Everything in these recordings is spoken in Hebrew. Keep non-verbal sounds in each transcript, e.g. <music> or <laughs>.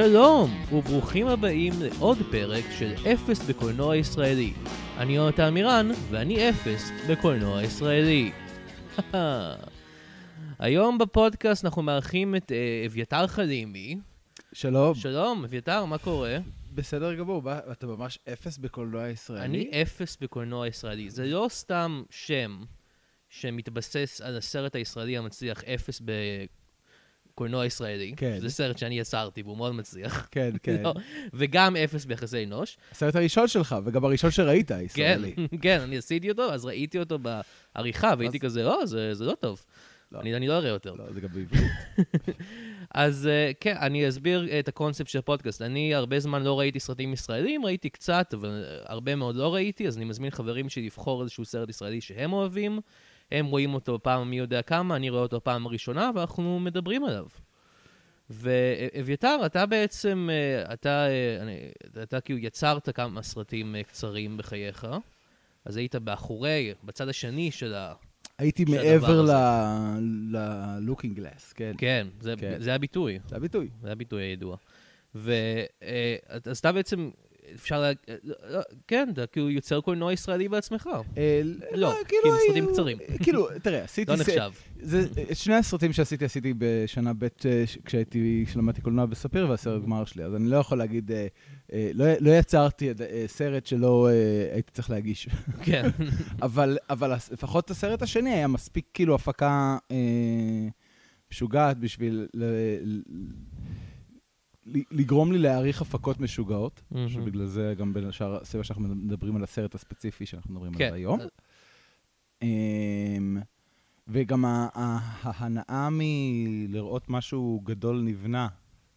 שלום, וברוכים הבאים לעוד פרק של אפס בקולנוע ישראלי. אני יונתן מירן, ואני אפס בקולנוע ישראלי. היום בפודקאסט אנחנו מארחים את אה, אביתר חלימי. שלום. שלום, אביתר, מה קורה? בסדר גמור, מה, אתה ממש אפס בקולנוע ישראלי? אני אפס בקולנוע ישראלי. זה לא סתם שם שמתבסס על הסרט הישראלי המצליח אפס בקולנוע ישראלי. כן. זה סרט שאני יצרתי והוא מאוד מצליח. כן, <laughs> כן. לא, וגם אפס ביחסי אנוש. הסרט הראשון שלך, וגם הראשון שראית, כן, ישראלי. <laughs> כן, אני עשיתי אותו, אז ראיתי אותו בעריכה, והייתי אז- כזה, לא, זה זה לא טוב. לא. אני אני לא אראה יותר. לא, זה גם בעברית. <laughs> אז אה, כן, אני אסביר את הקונספט של הפודקאסט. אני הרבה זמן לא ראיתי סרטים ישראלים, ראיתי קצת, אבל אה, הרבה מאוד לא ראיתי, אז אני מזמין חברים שלי לבחור איזשהו סרט ישראלי שהם אוהבים. הם רואים אותו פעם מי יודע כמה, אני רואה אותו פעם הראשונה, ואנחנו מדברים עליו. ואביתר, אתה בעצם, אה, אתה, אה, אני- אתה כאילו יצרת כמה סרטים אה, קצרים בחייך, אז היית באחורי, בצד השני של ה... הייתי מעבר. ל-looking glass, כן. כן, זה, כן. זה הביטוי. זה הביטוי. זה הביטוי הידוע. ואז אתה בעצם, אפשר לה... לא, כן, אתה כאילו יוצר קולנוע ישראלי בעצמך. אה, לא, כאילו כי הם סרטים קצרים. כאילו, תראה, <laughs> עשיתי... לא נחשב. זה, את שני הסרטים שעשיתי, עשיתי בשנה ב' אה, כשהייתי, כשלמדתי קולנוע בספיר, והסרט גמר שלי, אז אני לא יכול להגיד, אה, אה, לא, לא יצרתי אה, סרט שלא אה, הייתי צריך להגיש. <laughs> כן. <laughs> אבל, לפחות הסרט השני היה מספיק כאילו הפקה אה, משוגעת בשביל לגרום לי להעריך הפקות משוגעות. שבגלל זה גם בין השאר הסיבה שאנחנו מדברים על הסרט הספציפי שאנחנו מדברים כן. עליו היום. אמ, וגם ההנאה מלראות משהו גדול נבנה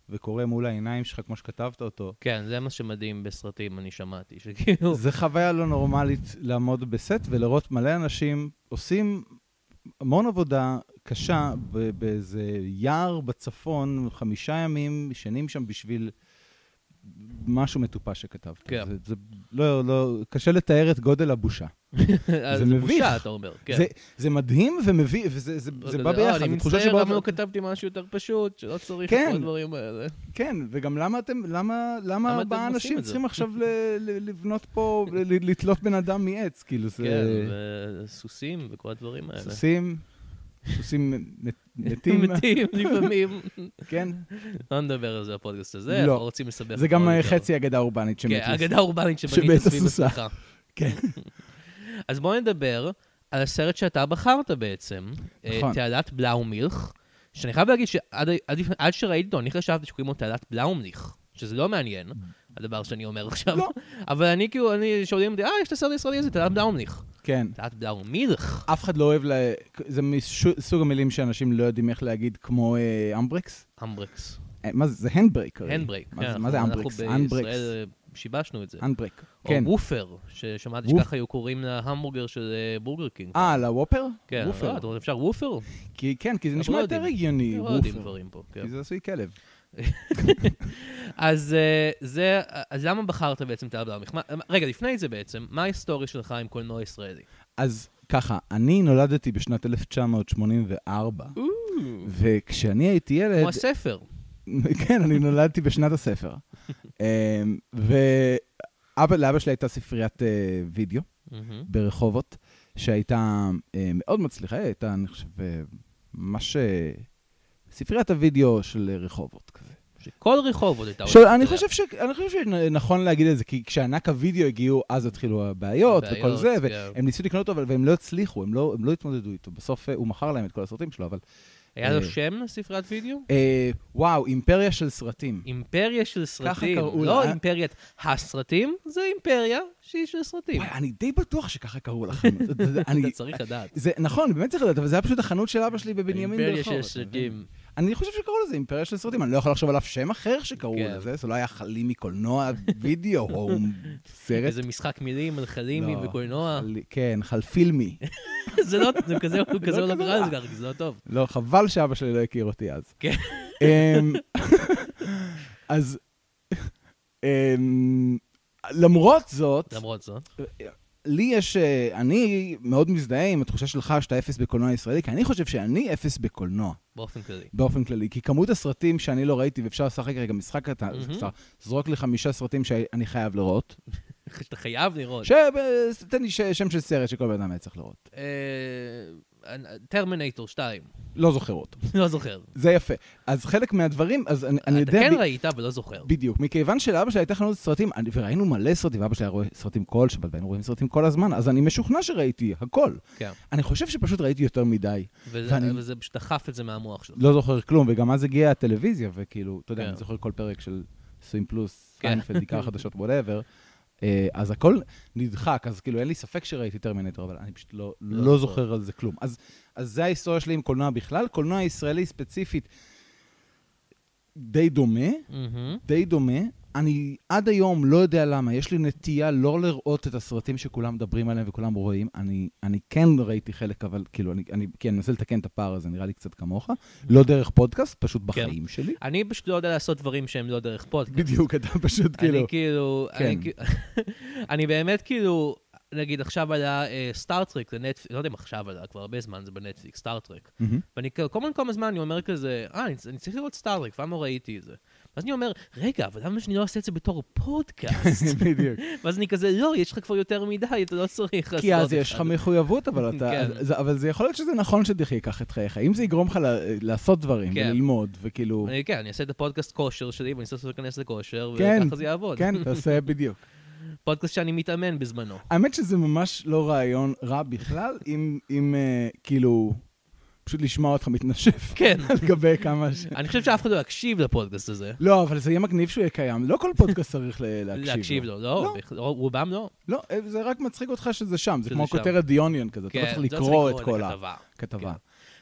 וקורה מול העיניים שלך כמו שכתבת אותו, כן, זה מה שמדהים בסרטים, אני שמעתי, שכאילו... זה חוויה לא נורמלית לעמוד בסט ולראות מלא אנשים עושים המון עבודה קשה באיזה יער בצפון, חמישה ימים, ישנים שם בשביל משהו מטופש שכתבת. כן. זה, זה לא, לא, קשה לתאר את גודל הבושה. <laughs> זה זה מביך. בושה, אתה אומר. כן. זה, זה מדהים ומביא, וזה זה, זה אתה בא יודע, ביחד. אני מצטער, שבאה- למה לא כתבתי משהו יותר פשוט, שלא צריך את כן. כל הדברים האלה. כן, וגם למה אתם, למה, למה ארבעה אנשים את זה? צריכים עכשיו <laughs> ל, ל, לבנות פה, ל, לתלות בן אדם מעץ, כאילו זה... כן, וסוסים וכל הדברים האלה. סוסים, סוסים מת- מתים, <laughs> מתים לפעמים. כן. לא נדבר על זה בפודקאסט הזה, לא. אנחנו רוצים לסבך. זה גם. חצי אגדה אורבנית כן, לי. אגדה אורבנית שבנית סביב הסוסה. עצמך. כן. <laughs> אז בואו נדבר על הסרט שאתה בחרת בעצם, אה, נכון. תעלת בלאומילך, שאני חייב להגיד שעד שראיתי אותו, אני חשבתי שקוראים לו תעלת בלאומליך, שזה לא מעניין, הדבר שאני אומר עכשיו. לא. אבל אני כאילו, אני שואלים אותי, אה, יש את הסרט הישראלי הזה, תעלת בלאומליך. כן. תעלת בלאומילך. אף אחד לא אוהב, ל... זה מסוג המילים שאנשים לא יודעים איך להגיד, כמו אה, אמברקס. אמברקס. אה, מה זה? זה הנדברייק. הנדברייק. מה כן, זה- אנחנו- אמברקס? אנחנו. בישראל אה, שיבשנו את זה. הנדברייק. או כן. וופר, ששמעתי שככה היו קוראים להמבורגר של בורגר קינג. אה, לוופר? כן, וופר. לא, אפשר וופר? כן, כי זה נשמע לא יותר. הגיוני, לא יודעים וופר. דברים פה. כן. כי זה עשוי כלב. אז אה, זה, אז למה בחרת בעצם את האבלמך? רגע, לפני זה בעצם, מה ההיסטוריה שלך עם קולנוע ישראלי? אז ככה, אני נולדתי בשנת 1984, וכשאני הייתי ילד... כמו הספר. <laughs> כן, אני נולדתי בשנת הספר. <laughs> אמ, ואבא, לאבא שלי הייתה ספריית אה, וידאו. ברחובות, שהייתה אה, מאוד מצליחה, הייתה, אני חושב, ממש ספריית הוידאו של רחובות כזה. שכל רחובות הייתה... הולכת אני. חושב, ש... אני חושב שנכון להגיד את זה, כי כשענק הוידאו הגיעו, אז התחילו הבעיות וכל הבעיות, זה, כן. והם ניסו לקנות אותו, והם לא הצליחו, הם לא, הם לא התמודדו איתו. בסוף אה, הוא מכר להם את כל הסרטים שלו, אבל... היה לו אה, שם לספריית וידאו? אה, וואו, אימפריה של סרטים. אימפריה של סרטים. קראו לא לה. אימפריית הסרטים, זה אימפריה שהיא של סרטים. וואי, אני די בטוח שככה קראו לכם. <laughs> אתה צריך לדעת. נכון, באמת צריך לדעת, אבל זה היה פשוט החנות של אבא שלי בבנימין אימפריה ברחוב. של אתה סרטים. אני חושב שקראו לזה אימפריה של סרטים, אני לא יכול לחשוב על אף שם אחר שקראו כן. לזה, זה לא היה חלים מקולנוע וידאו או <laughs> סרט. איזה משחק מילים על חלימי לא. וקולנוע. חל- כן, חלפילמי. <laughs> זה לא, זה כזה, הוא כזה לא לא כזה קרא רע. לזה זה לא טוב. לא, חבל שאבא שלי לא הכיר אותי אז. כן. אמ, אז אמ, למרות זאת, למרות זאת. לי יש, אה, אני מאוד מזדהה עם התחושה שלך שאתה אפס בקולנוע ישראלי, כי אני חושב שאני אפס בקולנוע, באופן כללי. באופן כללי. כי כמות הסרטים שאני לא ראיתי, ואפשר לשחק רגע משחק קטן. אפשר זרוק לי חמישה סרטים שאני חייב לראות. <laughs> שאתה חייב לראות. ש... תן לי. שם של סרט שכל בן אדם היה צריך לראות. טרמינטור 2. לא זוכר אותו. <laughs> לא זוכר. זה יפה. אז חלק מהדברים, אז אני, אני אתה יודע... כן ב- ראית, אבל לא זוכר. בדיוק. מכיוון שלאבא שלי הייתה חנות סרטים, אני- וראינו מלא סרטים, ואבא שלי היה רואה סרטים כל שבת, והיינו רואים סרטים כל הזמן, אז אני משוכנע שראיתי הכל. כן. אני חושב שפשוט ראיתי יותר מדי. וזה ואני- וזה פשוט דחף את זה מהמוח שלך. לא זוכר כלום, וגם אז הגיעה הטלוויזיה, וכאילו, אתה יודע, כן. אני זוכר כל פרק של 20 פלוס, כן. סיינפלד, עיקר <laughs> חדשות, whatever. אז הכל נדחק, אז כאילו אין לי ספק שראיתי טרמינטור, אבל אני פשוט לא, לא לא זוכר. זוכר על זה כלום. אז, אז זה ההיסטוריה שלי עם קולנוע בכלל. קולנוע ישראלי ספציפית די דומה, מהמם. די דומה. אני עד היום לא יודע למה, יש לי נטייה לא לראות את הסרטים שכולם מדברים עליהם וכולם רואים. אני, אני כן ראיתי חלק, אבל כאילו, אני, אני כן מנסה לתקן את הפער הזה, נראה לי קצת כמוך. לא דרך פודקאסט, פשוט בחיים שלי. אני פשוט לא יודע לעשות דברים שהם לא דרך פודקאסט. בדיוק, אתה פשוט כאילו... אני כאילו, כן. אני כאילו- <laughs> אני באמת כאילו, נגיד עכשיו עלה Star Trek לנטפליקס, לא יודע אם עכשיו עלה, כבר הרבה זמן זה בנטפליקס, Star Trek. מהמם. ואני כל הזמן, כל הזמן אני אומר כזה, אה, אני, אני צריך לראות Star Trek, פעם לא ראיתי את זה. ואז אני אומר, רגע, אבל למה שאני לא אעשה את זה בתור פודקאסט? <laughs> בדיוק. ואז אני כזה, לא, יש לך כבר יותר מדי, אתה לא צריך לעשות כי אז יש אחד." לך מחויבות, אבל אתה... כן. זה- אבל זה יכול להיות שזה נכון שתחיה ייקח את חייך. אם זה יגרום לך לעשות דברים כן. וללמוד, וכאילו... אני, כן, אני אעשה את הפודקאסט כושר שלי, ואני אעשה להיכנס לכושר, כן, וככה זה יעבוד. כן, תעשה <laughs> בדיוק. פודקאסט שאני מתאמן בזמנו. האמת שזה ממש לא רעיון רע בכלל, אם, אם אה, כאילו, פשוט לשמוע אותך מתנשף <laughs> כן. על גבי כמה ש... אני חושב שאף אחד לא יקשיב לפודקאסט הזה. לא, אבל זה יהיה מגניב שהוא יהיה קיים. לא כל פודקאסט צריך להקשיב להקשיב לו, לא, לא. רובם לא. לא, אה, זה רק מצחיק אותך שזה שם. זה כמו. כותרת דיוניון כזה, אתה לא כן, צריך לא לקרוא את כל הכתבה. כן.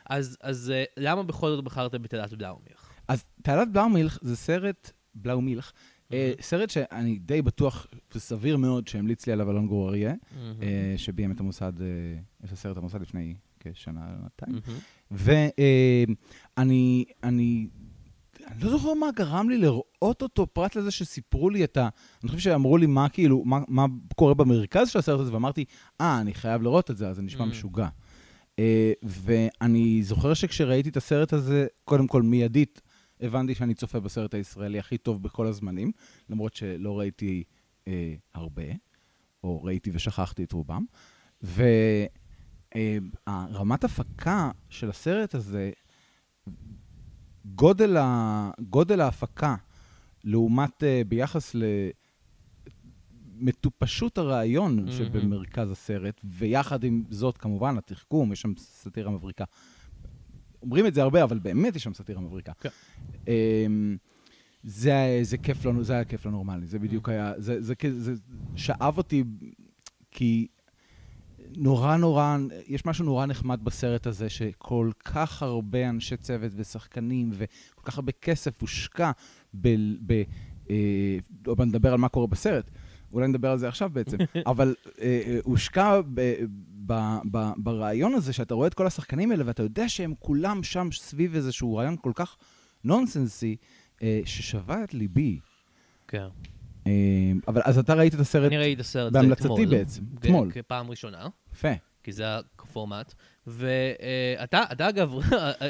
אז, אז אה, למה בכל זאת בחרת בתעלת בלאומילך? אז תעלת בלאומילך זה סרט, בלאומילך, סרט שאני די בטוח וסביר מאוד שהמליץ לי עליו אלון גור אריה, אה, שביים את המוסד, אה, את הסרט המוסד לפני כשנה, שנתיים. ואני, אני, אני לא זוכר מה גרם לי לראות אותו, פרט לזה שסיפרו לי את ה... אני חושב שאמרו לי מה כאילו, מה, מה קורה במרכז של הסרט הזה, ואמרתי, אה, אני חייב לראות את זה, אז זה נשמע Mm. משוגע. אה, ואני זוכר שכשראיתי את הסרט הזה, קודם כל מיידית הבנתי שאני צופה בסרט הישראלי הכי טוב בכל הזמנים, למרות שלא ראיתי אה, הרבה, או ראיתי ושכחתי את רובם. ורמת הפקה של הסרט הזה, גודל, ה, גודל ההפקה לעומת, אה, ביחס למטופשות הרעיון מהמם. שבמרכז הסרט, ויחד עם זאת, כמובן, התחכום, יש שם סאטירה מבריקה. אומרים את זה הרבה, אבל באמת יש שם סאטירה מבריקה. כן. אמ, זה, זה כיף לא, זה היה כיף לא נורמלי, זה בדיוק היה, זה, זה, זה, זה שאב אותי, כי נורא נורא, יש משהו נורא נחמד בסרט הזה, שכל כך הרבה אנשי צוות ושחקנים, וכל כך הרבה כסף הושקע ב... ב אה, מעט נדבר על מה קורה בסרט, אולי נדבר על זה עכשיו בעצם, <laughs> אבל אה, אה, הושקע ב, ב, ב, ברעיון הזה, שאתה רואה את כל השחקנים האלה, ואתה יודע שהם כולם שם סביב איזשהו רעיון כל כך נונסנסי, אה, ששבה את ליבי. כן. אה, אבל אז אתה ראית את הסרט אני ראיתי את הסרט בהמלצתי אתמול. בעצם, כ- אתמול. כפעם ראשונה, יפה. כי זה הפורמט. ואתה, אתה אגב, הוא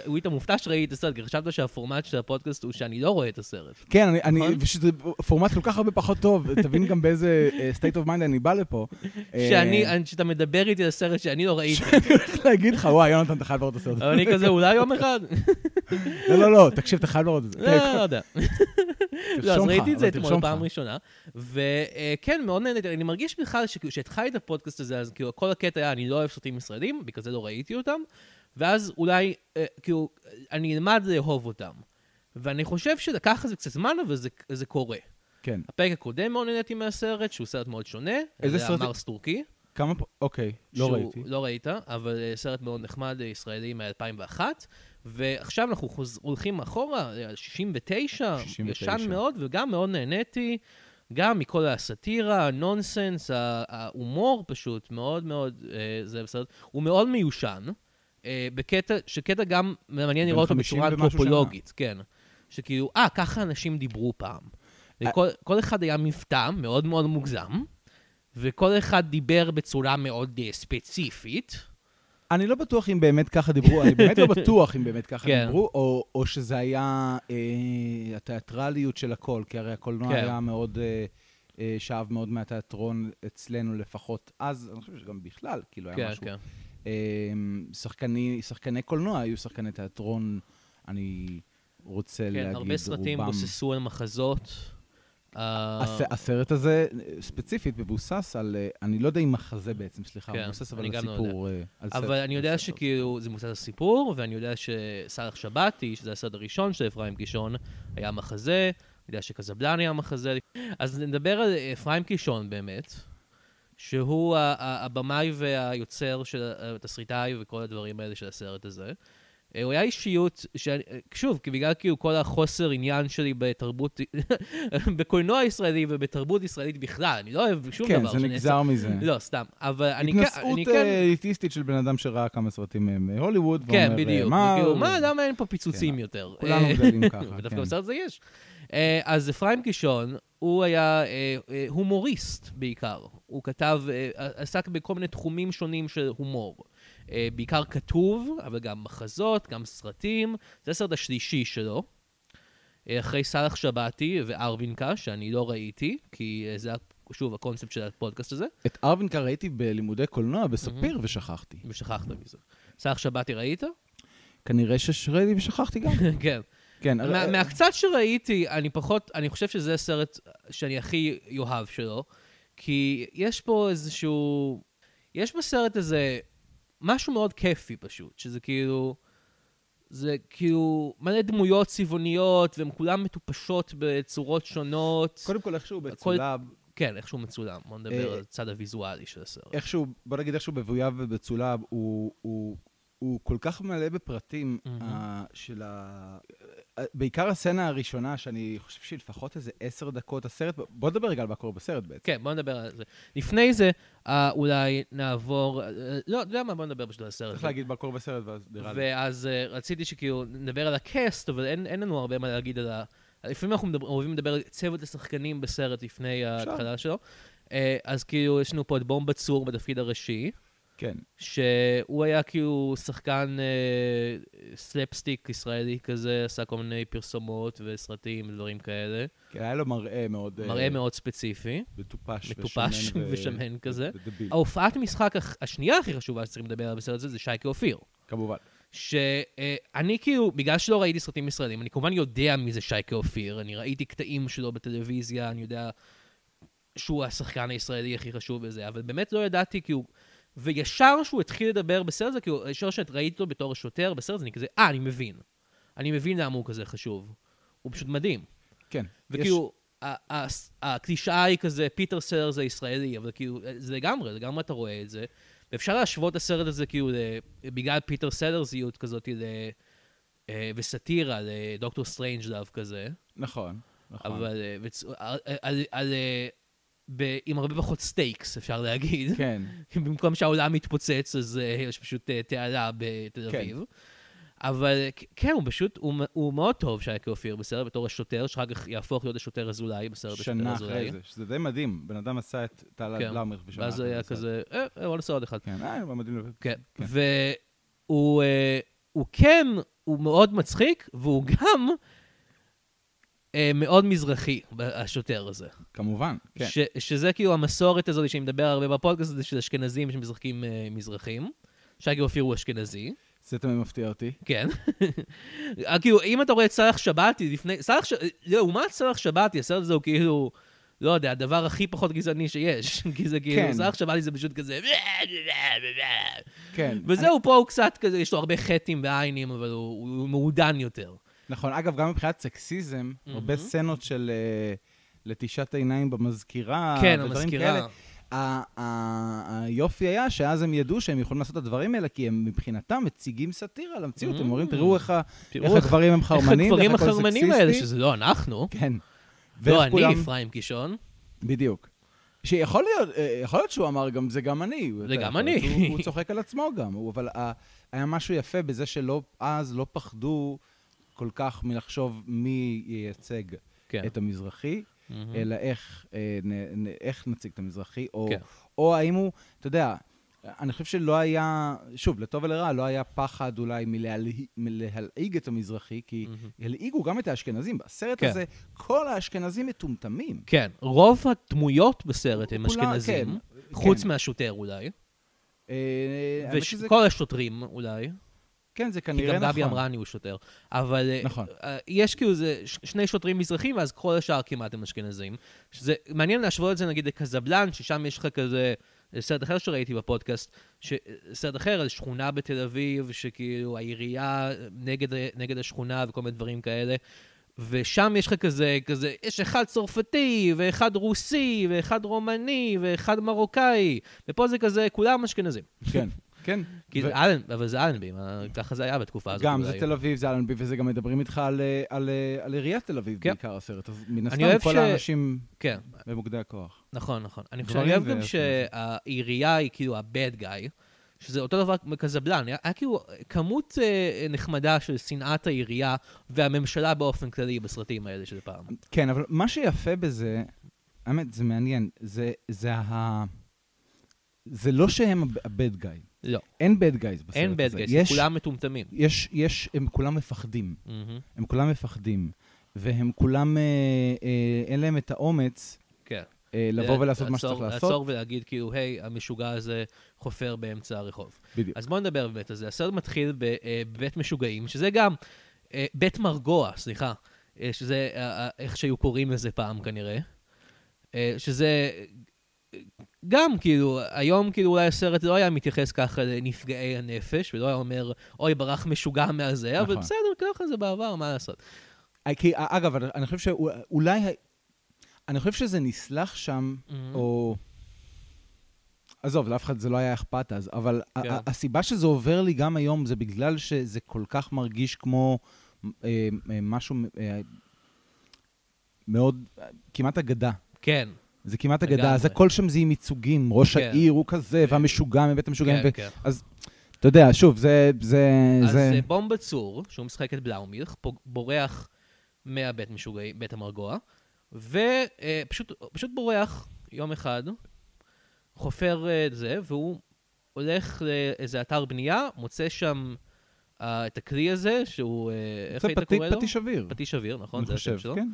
<laughs> היית מופתע שראיתי את הסרט, כי חשבת שהפורמט של הפודקאסט הוא שאני לא רואה את הסרט. כן, אני, אני, נכון? ושזה פורמט כל כך הרבה פחות טוב, תבין גם באיזה אה, state of mind אני בא לפה. אה, שאני, שאתה מדבר איתי על סרט שאני לא ראיתי. אני הולך להגיד לך, וואי, יונתן, אתה חייב לראות את הסרט. אבל אני כזה, אולי יום אחד. לא, לא, לא, תקשיב, אתה חייב לראות את זה. לא, לא יודע. <laughs> לא, אז ראיתי את זה אתמול פעם. ראשונה, וכן, מאוד נהניתי. אני מרגיש בכלל שכשהתחלתי את הפודקאסט הזה, אז כאילו כל הקטע היה, אני לא אוהב סרטים ישראלים, בגלל זה לא ראיתי אותם, ואז אולי, אה, כאילו, אני אלמד לאהוב אותם. ואני חושב שלקח לזה קצת זמן, אבל זה- זה קורה. כן. הפרק הקודם מאוד נהניתי מהסרט, שהוא סרט מאוד שונה. איזה זה סרט- המרס טורקי. כמה פה? אוקיי, לא שהוא- ראיתי. לא ראית, אבל אה, סרט מאוד נחמד, אה, ישראלי מ-2001. ועכשיו אנחנו חוז... הולכים אחורה, אה, 69, 69. ישן מאוד, וגם מאוד נהניתי, גם מכל הסאטירה, הנונסנס, ההומור פשוט, מאוד מאוד, אה, זה בסרט, הוא מאוד מיושן, אה, בקטע, שקטע גם מעניין לראות אותו 50 בצורה אנתרופולוגית, כן. שכאילו, אה, ככה אנשים דיברו פעם. וכל כל אחד היה מבטא מאוד מאוד מוגזם, וכל אחד דיבר בצורה מאוד אה, ספציפית. אני לא בטוח אם באמת ככה דיברו, אני באמת לא <laughs> בטוח אם באמת ככה כן. דיברו, או, או שזה היה אה, התיאטרליות של הכל, כי הרי הקולנוע כן. היה מאוד, אה, אה, שאב מאוד מהתיאטרון אצלנו לפחות אז, אני חושב שגם בכלל, כאילו היה כן, משהו. כן. אה, שחקני, שחקני קולנוע היו שחקני תיאטרון, אני רוצה כן, להגיד, הרבה סרטים רובם. בוססו על מחזות. אה, הס- הסרט הזה אה, ספציפית מבוסס על, אה, אני לא יודע אם מחזה בעצם, סליחה, כן, מבוסס אבל על לא סיפור, על אבל אני יודע. שכאילו זה מבוסס על סיפור, ואני יודע שסאלח שבתי, שזה הסרט הראשון של אפרים קישון, היה מחזה, אני יודע שקזבלן היה מחזה. אז נדבר על אפרים קישון באמת, שהוא הבמאי והיוצר של התסריטאי וכל הדברים האלה של הסרט הזה. אה, הוא היה אישיות, שאני, אה, שוב, בגלל כאילו כל החוסר עניין שלי בתרבות, <laughs> בקולנוע ישראלי ובתרבות ישראלית בכלל, אני לא אוהב שום כן, דבר זה שנעשה- נגזר מזה. לא, סתם. אבל אני כן... התנשאות כן... אה, אליטיסטית של בן אדם שראה כמה סרטים מהוליווד, כן, ואומר, בדיוק. מה... כאילו, מה, למה אין פה פיצוצים כן, יותר? כולנו גדלים ככה, <laughs> ודווקא כן. בסרט הזה יש. אז אפרים קישון, הוא היה אה, אה, הומוריסט בעיקר. הוא כתב, אה, עסק בכל מיני תחומים שונים של הומור. אה, בעיקר כתוב, אבל גם מחזות, גם סרטים. זה הסרט השלישי שלו. אה, אחרי סאלח שבתי וארווינקה, שאני לא ראיתי, כי אה, זה, שוב, הקונספט של הפודקאסט הזה, את ארווינקה ראיתי בלימודי קולנוע בספיר ושכחתי. ושכחת מזה. סאלח שבתי ראית? כנראה שראיתי ושכחתי גם. <laughs> כן. כן, מה, אה, מהקצת שראיתי, אני פחות, אני חושב שזה הסרט שאני הכי יאהב שלו, כי יש פה איזשהו, יש בסרט הזה משהו מאוד כיפי פשוט, שזה כאילו, זה כאילו מלא דמויות צבעוניות, והן כולן מטופשות בצורות שונות. קודם כל איכשהו הכל- בצולב, כן, איך שהוא מצולם. בוא נדבר אה, על הצד הוויזואלי של הסרט. איכשהו, בוא נגיד איכשהו מבויב ובצולב, הוא- הוא... הוא כל כך מלא בפרטים מהמם. אה, של ה... אה, בעיקר הסצנה הראשונה, שאני חושב שהיא לפחות איזה עשר דקות הסרט, בוא נדבר רגע על מה קורה בסרט בעצם. כן, בוא נדבר על זה. לפני זה, אה, אולי נעבור, אה, לא, אתה יודע מה, בוא נדבר פשוט על הסרט. צריך להגיד מה קורה בסרט, ואז נראה לי. ואז uh, רציתי שכאילו נדבר על הקאסט, אבל אין, אין לנו הרבה מה להגיד על ה... לפעמים אנחנו מדבר, אוהבים לדבר על צוות השחקנים בסרט לפני. ההתחלה שלו. Uh, אז כאילו, יש לנו פה את בומבה צור בתפקיד הראשי, כן. שהוא היה כאילו שחקן uh, סלפסטיק ישראלי כזה, עשה כל מיני פרסומות וסרטים ודברים כאלה. כן, היה לו מראה מאוד... אה, מראה מאוד ספציפי. מטופש מטופש <laughs> ושמן ו- ושמן כזה. ודביל, ההופעת משחק השנייה הכי חשובה שצריכים לדבר עליה בסרט הזה זה שייקה אופיר. כמובן. שאני כאילו, בגלל שלא ראיתי סרטים ישראלים, אני כמובן יודע מי זה שייקה אופיר, אני ראיתי קטעים שלו בטלוויזיה, אני יודע שהוא השחקן הישראלי הכי חשוב בזה, אבל באמת לא ידעתי, כאילו... וישר שהוא התחיל לדבר בסרט הזה, כאילו, ישר שראיתי אותו בתור השוטר בסרט אני כזה, אה, אני מבין. אני מבין למה הוא כזה חשוב. הוא פשוט מדהים. כן. וכאילו, הקלישאה היא כזה, פיטר סלרז הישראלי, אבל כאילו, זה לגמרי, לגמרי אתה רואה את זה. ואפשר להשוות את הסרט הזה, כאילו, בגלל פיטר סלרזיות כזאת, אה, וסאטירה, לדוקטור סטריינג'לאב כזה. נכון, נכון. אבל על- על- על... אה, ב- עם הרבה פחות stakes, אפשר להגיד. כן. <laughs> במקום שהעולם מתפוצץ, אז אה, יש פשוט אה, תעלה בתל כן. אביב. אבל אה, כ- כן, הוא פשוט, הוא, הוא מאוד טוב שייקה אופיר בסרט בתור השוטר, שאחר כך יהפוך להיות השוטר אזולאי בסרט השוטר אזולאי שנה. אחרי זה, שזה די מדהים. בן אדם עשה את טל כן. ושנה ואז אחרי היה זה. כזה, אה, אה, בוא נעשה עוד אחד. כן, אה, הוא מדהים. לב- כן. כן. והוא אה, הוא כן, הוא מאוד מצחיק, והוא גם אה, מאוד מזרחי, השוטר הזה. כמובן, כן. ש, שזה כאילו המסורת הזאת שאני מדבר הרבה בפודקאסט הזה של אשכנזים שמשחקים אה, מזרחים. שייקה אופיר הוא אשכנזי, זה תמיד מפתיע אותי. כן. אה, כאילו, אם אתה רואה את סאלח שבתי לפני... סאלח ש... לעומת סאלח שבתי, הסרט הזה הוא כאילו... לא יודע, הדבר הכי פחות גזעני שיש. <laughs> כי זה כאילו, כן. סאלח שבתי זה פשוט כזה... כן. וזהו, פה הוא קצת כזה, יש לו הרבה חטאים בעיינים, אבל הוא מעודן יותר. נכון, אגב, גם מבחינת סקסיזם, הרבה. סצנות של אה, לטישת עיניים במזכירה, כן, המזכירה. היופי היה שאז הם ידעו שהם יכולים לעשות את הדברים האלה, כי הם מבחינתם מציגים סאטירה על המציאות. הם אומרים. תראו איך ה- תראו איך הדברים הם איך חרמנים, ואיך הכל החרמנים האלה. שזה לא אנחנו. כן. לא אני, אפרים קישון. בדיוק. שיכול להיות, אה, יכול להיות שהוא אמר גם זה גם אני. זה גם אני. שהוא- הוא צוחק על עצמו גם, הוא- אבל ה- היה משהו יפה בזה שלא, אז לא פחדו כל כך מלחשוב מי ייצג כן. את המזרחי. מהמם. אלא איך, אה, נ, נ, איך נציג את המזרחי, או, כן. או האם הוא, אתה יודע, אני חושב שלא היה, שוב, לטוב ולרע, לא היה פחד אולי מלהלהיג, מלהלעיג את המזרחי, כי מהמם. הלעיגו גם את האשכנזים. בסרט כן. הזה, כל האשכנזים מטומטמים. כן, רוב הדמויות בסרט הם כולם- אשכנזים, כן, חוץ כן. מהשוטר אולי, אה, האמת שזה- השוטרים אולי, כן, זה כי כנראה גם נכון. גבי אמרני הוא שוטר, אבל אה, נכון. אה, יש כאילו זה ש- שני שוטרים מזרחים, ואז כל השאר כמעט הם אשכנזים. שזה מעניין להשוות את זה נגיד לקזבלן, ששם יש לך כזה... סרט אחר שראיתי בפודקאסט, ש- סרט אחר על שכונה בתל אביב, שכאילו העירייה נגד, נגד השכונה וכל מיני דברים כאלה. ושם יש לך כזה, כזה, יש אחד צרפתי, ואחד רוסי, ואחד רומני, ואחד מרוקאי. ופה זה כזה, כולם אשכנזים. כן, כן. כי ו- זה אלן, אבל זה אלנבי, ככה זה היה בתקופה הזאת. גם. זה תל אביב, זה אלנבי, וזה גם מדברים איתך על, אה, על, אה, על עיריית תל אביב כן. בעיקר הסרט. אז מן הסתם כל ש- האנשים כן, במוקדי הכוח. נכון, נכון. אני חושב, אני אוהב גם. שהעירייה היא כאילו ה-bad guy, שזה אותו דבר כמו קזבלן. היה, היה כאילו כמות אה, נחמדה של שנאת העירייה והממשלה באופן כללי בסרטים האלה של פעם. כן, אבל מה שיפה בזה, האמת, זה מעניין, זה, זה ה... זה לא שהם ה-bad guy. לא, אין bad guys בסרט אין bad הזה. guys, יש, כולם מטומטמים. יש, יש, הם כולם מפחדים. מהמם, הם כולם מפחדים. והם כולם, אה, אה, אין להם את האומץ כן. אה, לבוא ולעשות מה לעצור- שצריך לעשות. לעצור ולהגיד כאילו, היי, המשוגע הזה חופר באמצע הרחוב. בדיוק. אז בואו נדבר באמת על זה. הסרט מתחיל אה, בבית משוגעים, שזה גם אה, בית מרגוע, סליחה, אה, שזה אה, איך שהיו קוראים לזה פעם כנראה. אה, שזה גם כאילו, היום כאילו אולי הסרט לא היה מתייחס ככה לנפגעי הנפש, ולא היה אומר, אוי, ברח משוגע מהזה, אבל נכון. בסדר, ככה זה בעבר, מה לעשות. אה, כי, אה, אגב, אני- חושב שאולי... אני חושב שזה נסלח שם, Mhm. או... עזוב, לאף אחד זה לא היה אכפת אז, אבל כן. הסיבה שזה עובר לי גם היום זה בגלל שזה כל כך מרגיש כמו אה, אה, משהו אה, מאוד, אה, כמעט אגדה. כן, זה כמעט אגדה. אז הכל שם זה עם ייצוגים, ראש כן. העיר הוא כזה, והמשוגע מבית המשוגעים, כן, ו- כן. אתה יודע, שוב, זה... זה, אז זה... אה, בומבה צור, שהוא משחק את בלאומילך, בורח מהבית משוגעים, בית המרגוע, ופשוט פשוט בורח יום אחד, חופר אה, את זה, והוא הולך לאיזה אתר בנייה, מוצא שם אה, את הכלי הזה, שהוא, אה, איך זה היית קורא לו? פטיש אוויר. פטיש אוויר, נכון? אני זה השם שלו. כן.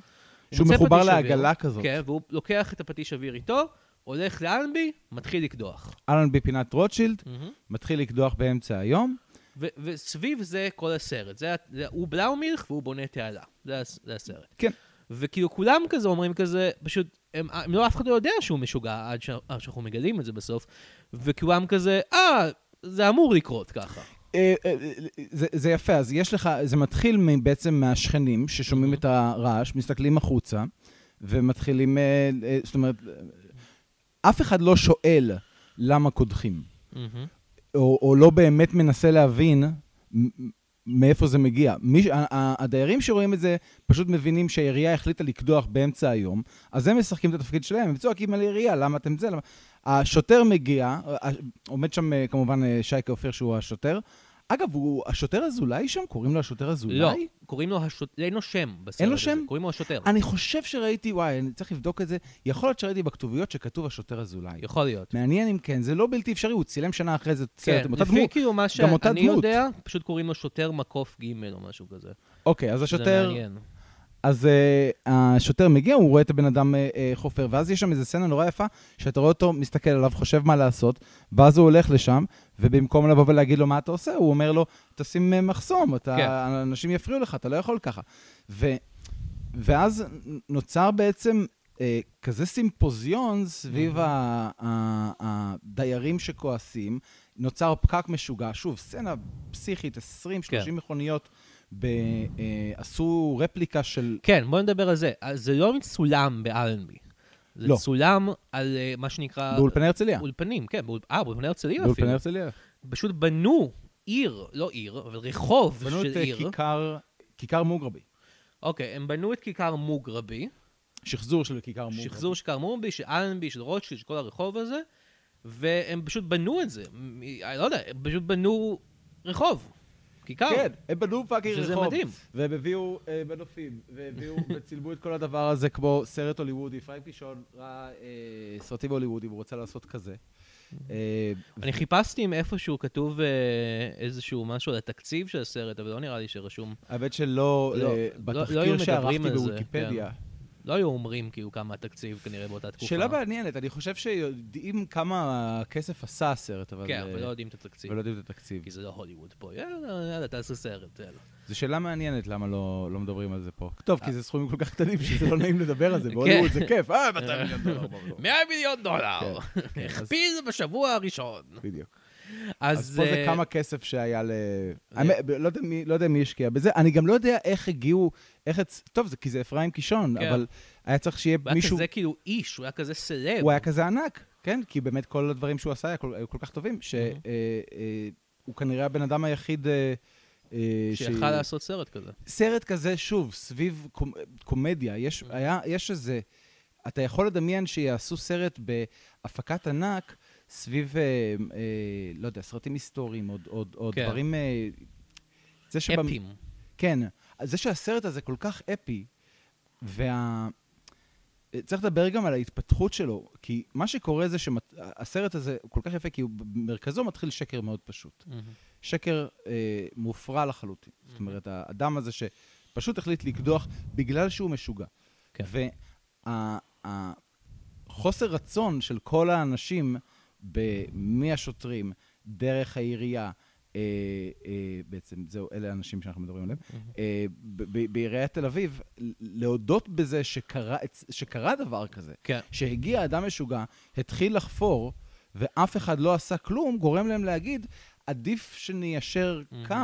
הוא שהוא מחובר לעגלה כזאת. כן, והוא לוקח את הפטיש אוויר איתו, הולך לאלנבי, מתחיל לקדוח. אלן בפינת רוטשילד, מהמם. מתחיל לקדוח באמצע היום. ו- וסביב זה כל הסרט. זה, זה, הוא בלאומילך והוא בונה תעלה. זה, זה הסרט. כן. וכאילו כולם כזה אומרים כזה, פשוט, הם, הם לא, אף אחד לא יודע שהוא משוגע עד שאנחנו מגלים את זה בסוף, וכולם כזה, אה, זה אמור לקרות ככה. אה, אה, זה, זה יפה, אז יש לך, זה מתחיל בעצם מהשכנים ששומעים את הרעש, מסתכלים החוצה, ומתחילים, אה, זאת אומרת, אף אחד לא שואל למה קודחים, מהמם. או, או לא באמת מנסה להבין מאיפה זה מגיע. מי, הדיירים שרואים את זה פשוט מבינים שהעירייה החליטה לקדוח באמצע היום, אז הם משחקים את התפקיד שלהם, הם צועקים על העירייה, למה אתם זה? למה... השוטר מגיע, עומד שם כמובן שייקה אופיר שהוא השוטר. אגב, הוא השוטר אזולאי שם? קוראים לו השוטר אזולאי? לא, קוראים לו השוטר, אין לו שם בסרט אין לו הזה, שם? קוראים לו השוטר. אני חושב שראיתי, וואי, אני צריך לבדוק את זה. יכול להיות שראיתי בכתוביות שכתוב השוטר אזולאי. יכול להיות. מעניין אם כן, זה לא בלתי אפשרי, הוא צילם שנה אחרי זה כן, סרט עם אותה לפי דמות. כאילו מה גם אותה שאני. יודע, פשוט קוראים לו שוטר מקוף ג' או משהו כזה. אוקיי, אז השוטר... אז uh, השוטר מגיע, הוא רואה את הבן אדם uh, uh, חופר, ואז יש שם איזו סצנה נורא יפה, שאתה רואה אותו מסתכל עליו, חושב מה לעשות, ואז הוא הולך לשם, ובמקום לבוא ולהגיד לו מה אתה עושה, הוא אומר לו, תשים uh, מחסום, אתה, כן. אנשים יפריעו לך, אתה לא יכול ככה. ו, ואז נוצר בעצם uh, כזה סימפוזיון סביב ה, ה, הדיירים שכועסים, נוצר פקק משוגע, שוב, סצנה פסיכית, 20-30 כן. מכוניות. ב, אה, עשו רפליקה של... כן, בוא נדבר על זה. זה לא מצולם באלנבי. זה לא. צולם על אה, מה שנקרא... באולפני הרצליה. אולפנים, כן. באול- אה, באולפני הרצליה אפילו. באולפני הרצליה. פשוט בנו עיר, לא עיר, אבל רחוב בנו של את אה, עיר. כיכר, כיכר מוגרבי. אוקיי, הם בנו את כיכר מוגרבי, שחזור של כיכר מוגרבי. שחזור של כיכר מוגרבי, של אלנבי, של רוטשילד, של כל הרחוב הזה, והם פשוט בנו את זה. אני לא יודע, הם פשוט בנו רחוב. כיכר. כן, הם בנו fucking שזה רחוב. מדהים. והם הביאו אה, מנופים, והביאו, <laughs> וצילמו את כל הדבר הזה כמו סרט הוליוודי. אפרים קישון ראה אה, סרטים הוליוודים, הוא רוצה לעשות כזה. אה, אני חיפשתי אם איפשהו כתוב אה, איזשהו משהו על התקציב של הסרט, אבל לא נראה לי שרשום. האמת שלא, לא, אה, לא- לא בתחקיר שערכתי בוויקיפדיה. לא היו אומרים כאילו כמה התקציב כנראה באותה תקופה. שאלה מעניינת, אני חושב שיודעים כמה כסף עשה הסרט, אבל... כן, אה, אבל לא יודעים את התקציב. ולא יודעים את התקציב. כי זה לא הוליווד פה. יאללה, תעשה סרט, יאללה. זו שאלה מעניינת למה לא לא מדברים על זה פה. טוב, כי זה סכומים כל כך קטנים שזה לא נעים לדבר על זה, <laughs> בהוליווד זה כיף. אה, <laughs> 200 מיליון דולר. ברור. 100 מיליון דולר! כן, כן, הכפיל בשבוע הראשון. בדיוק. אז... אז פה זה אה, כמה כסף שהיה ל... לא יודע מי- לא יודע מי השקיע בזה. אני גם לא יודע איך הגיעו, איך... טוב, זה כי זה אפרים קישון, כן. אבל היה צריך שיהיה הוא היה מישהו... כזה כאילו איש, הוא היה כזה סלב. הוא היה כזה ענק, כן? כי באמת כל הדברים שהוא עשה היה כל- היו כל כך טובים, שהוא כנראה הבן אדם היחיד... אה, אה, ש- שיכל לעשות סרט כזה. סרט כזה, שוב, סביב קומ... קומדיה, יש. היה, יש איזה... אתה יכול לדמיין שיעשו סרט בהפקת ענק סביב, אה, אה, לא יודע, סרטים היסטוריים, או, כן. דברים... אה, זה שבמ- אפים. כן, זה שהסרט הזה כל כך אפי, וה... צריך לדבר גם על ההתפתחות שלו, כי מה שקורה זה שהסרט הזה הוא כל כך יפה, כי הוא במרכזו מתחיל שקר מאוד פשוט. מהמם. שקר אה, מופרע לחלוטין. זאת אומרת, האדם הזה שפשוט החליט לקדוח בגלל שהוא משוגע. כן. והחוסר רצון של כל האנשים, מהשוטרים, דרך העירייה, אה, אה, בעצם, זהו, אלה האנשים שאנחנו מדברים עליהם, אה, בעיריית תל אביב, להודות בזה שקרה, שקרה דבר כזה, כן. שהגיע אדם משוגע, התחיל לחפור, ואף אחד לא עשה כלום, גורם להם להגיד, עדיף שניישר. קו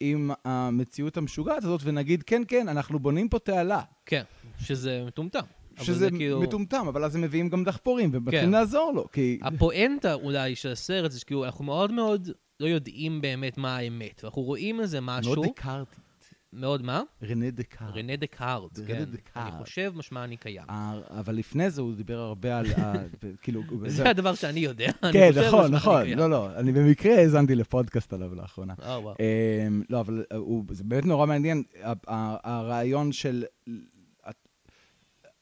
עם המציאות המשוגעת הזאת, ונגיד, כן, כן, אנחנו בונים פה תעלה. כן, שזה מטומטם. שזה זה כאילו... מטומטם, אבל אז הם מביאים גם דחפורים, ומתחילים כן. לעזור לו, כי... הפואנטה אולי של הסרט זה שכאילו אנחנו מאוד מאוד לא יודעים באמת מה האמת. ואנחנו רואים איזה משהו, מאוד דקארטי. מאוד מה? רנה דקארט. רנה דקארט, רנה כן. דקארט. אני חושב משמע אני קיים. אבל לפני זה הוא דיבר הרבה על... <laughs> כאילו... זה <laughs> הדבר שאני יודע. כן, נכון, נכון. לא, לא, אני במקרה האזנתי לפודקאסט עליו לאחרונה. אה, וואו. אמ, לא, אבל אה, זה באמת נורא מעניין, הרעיון של...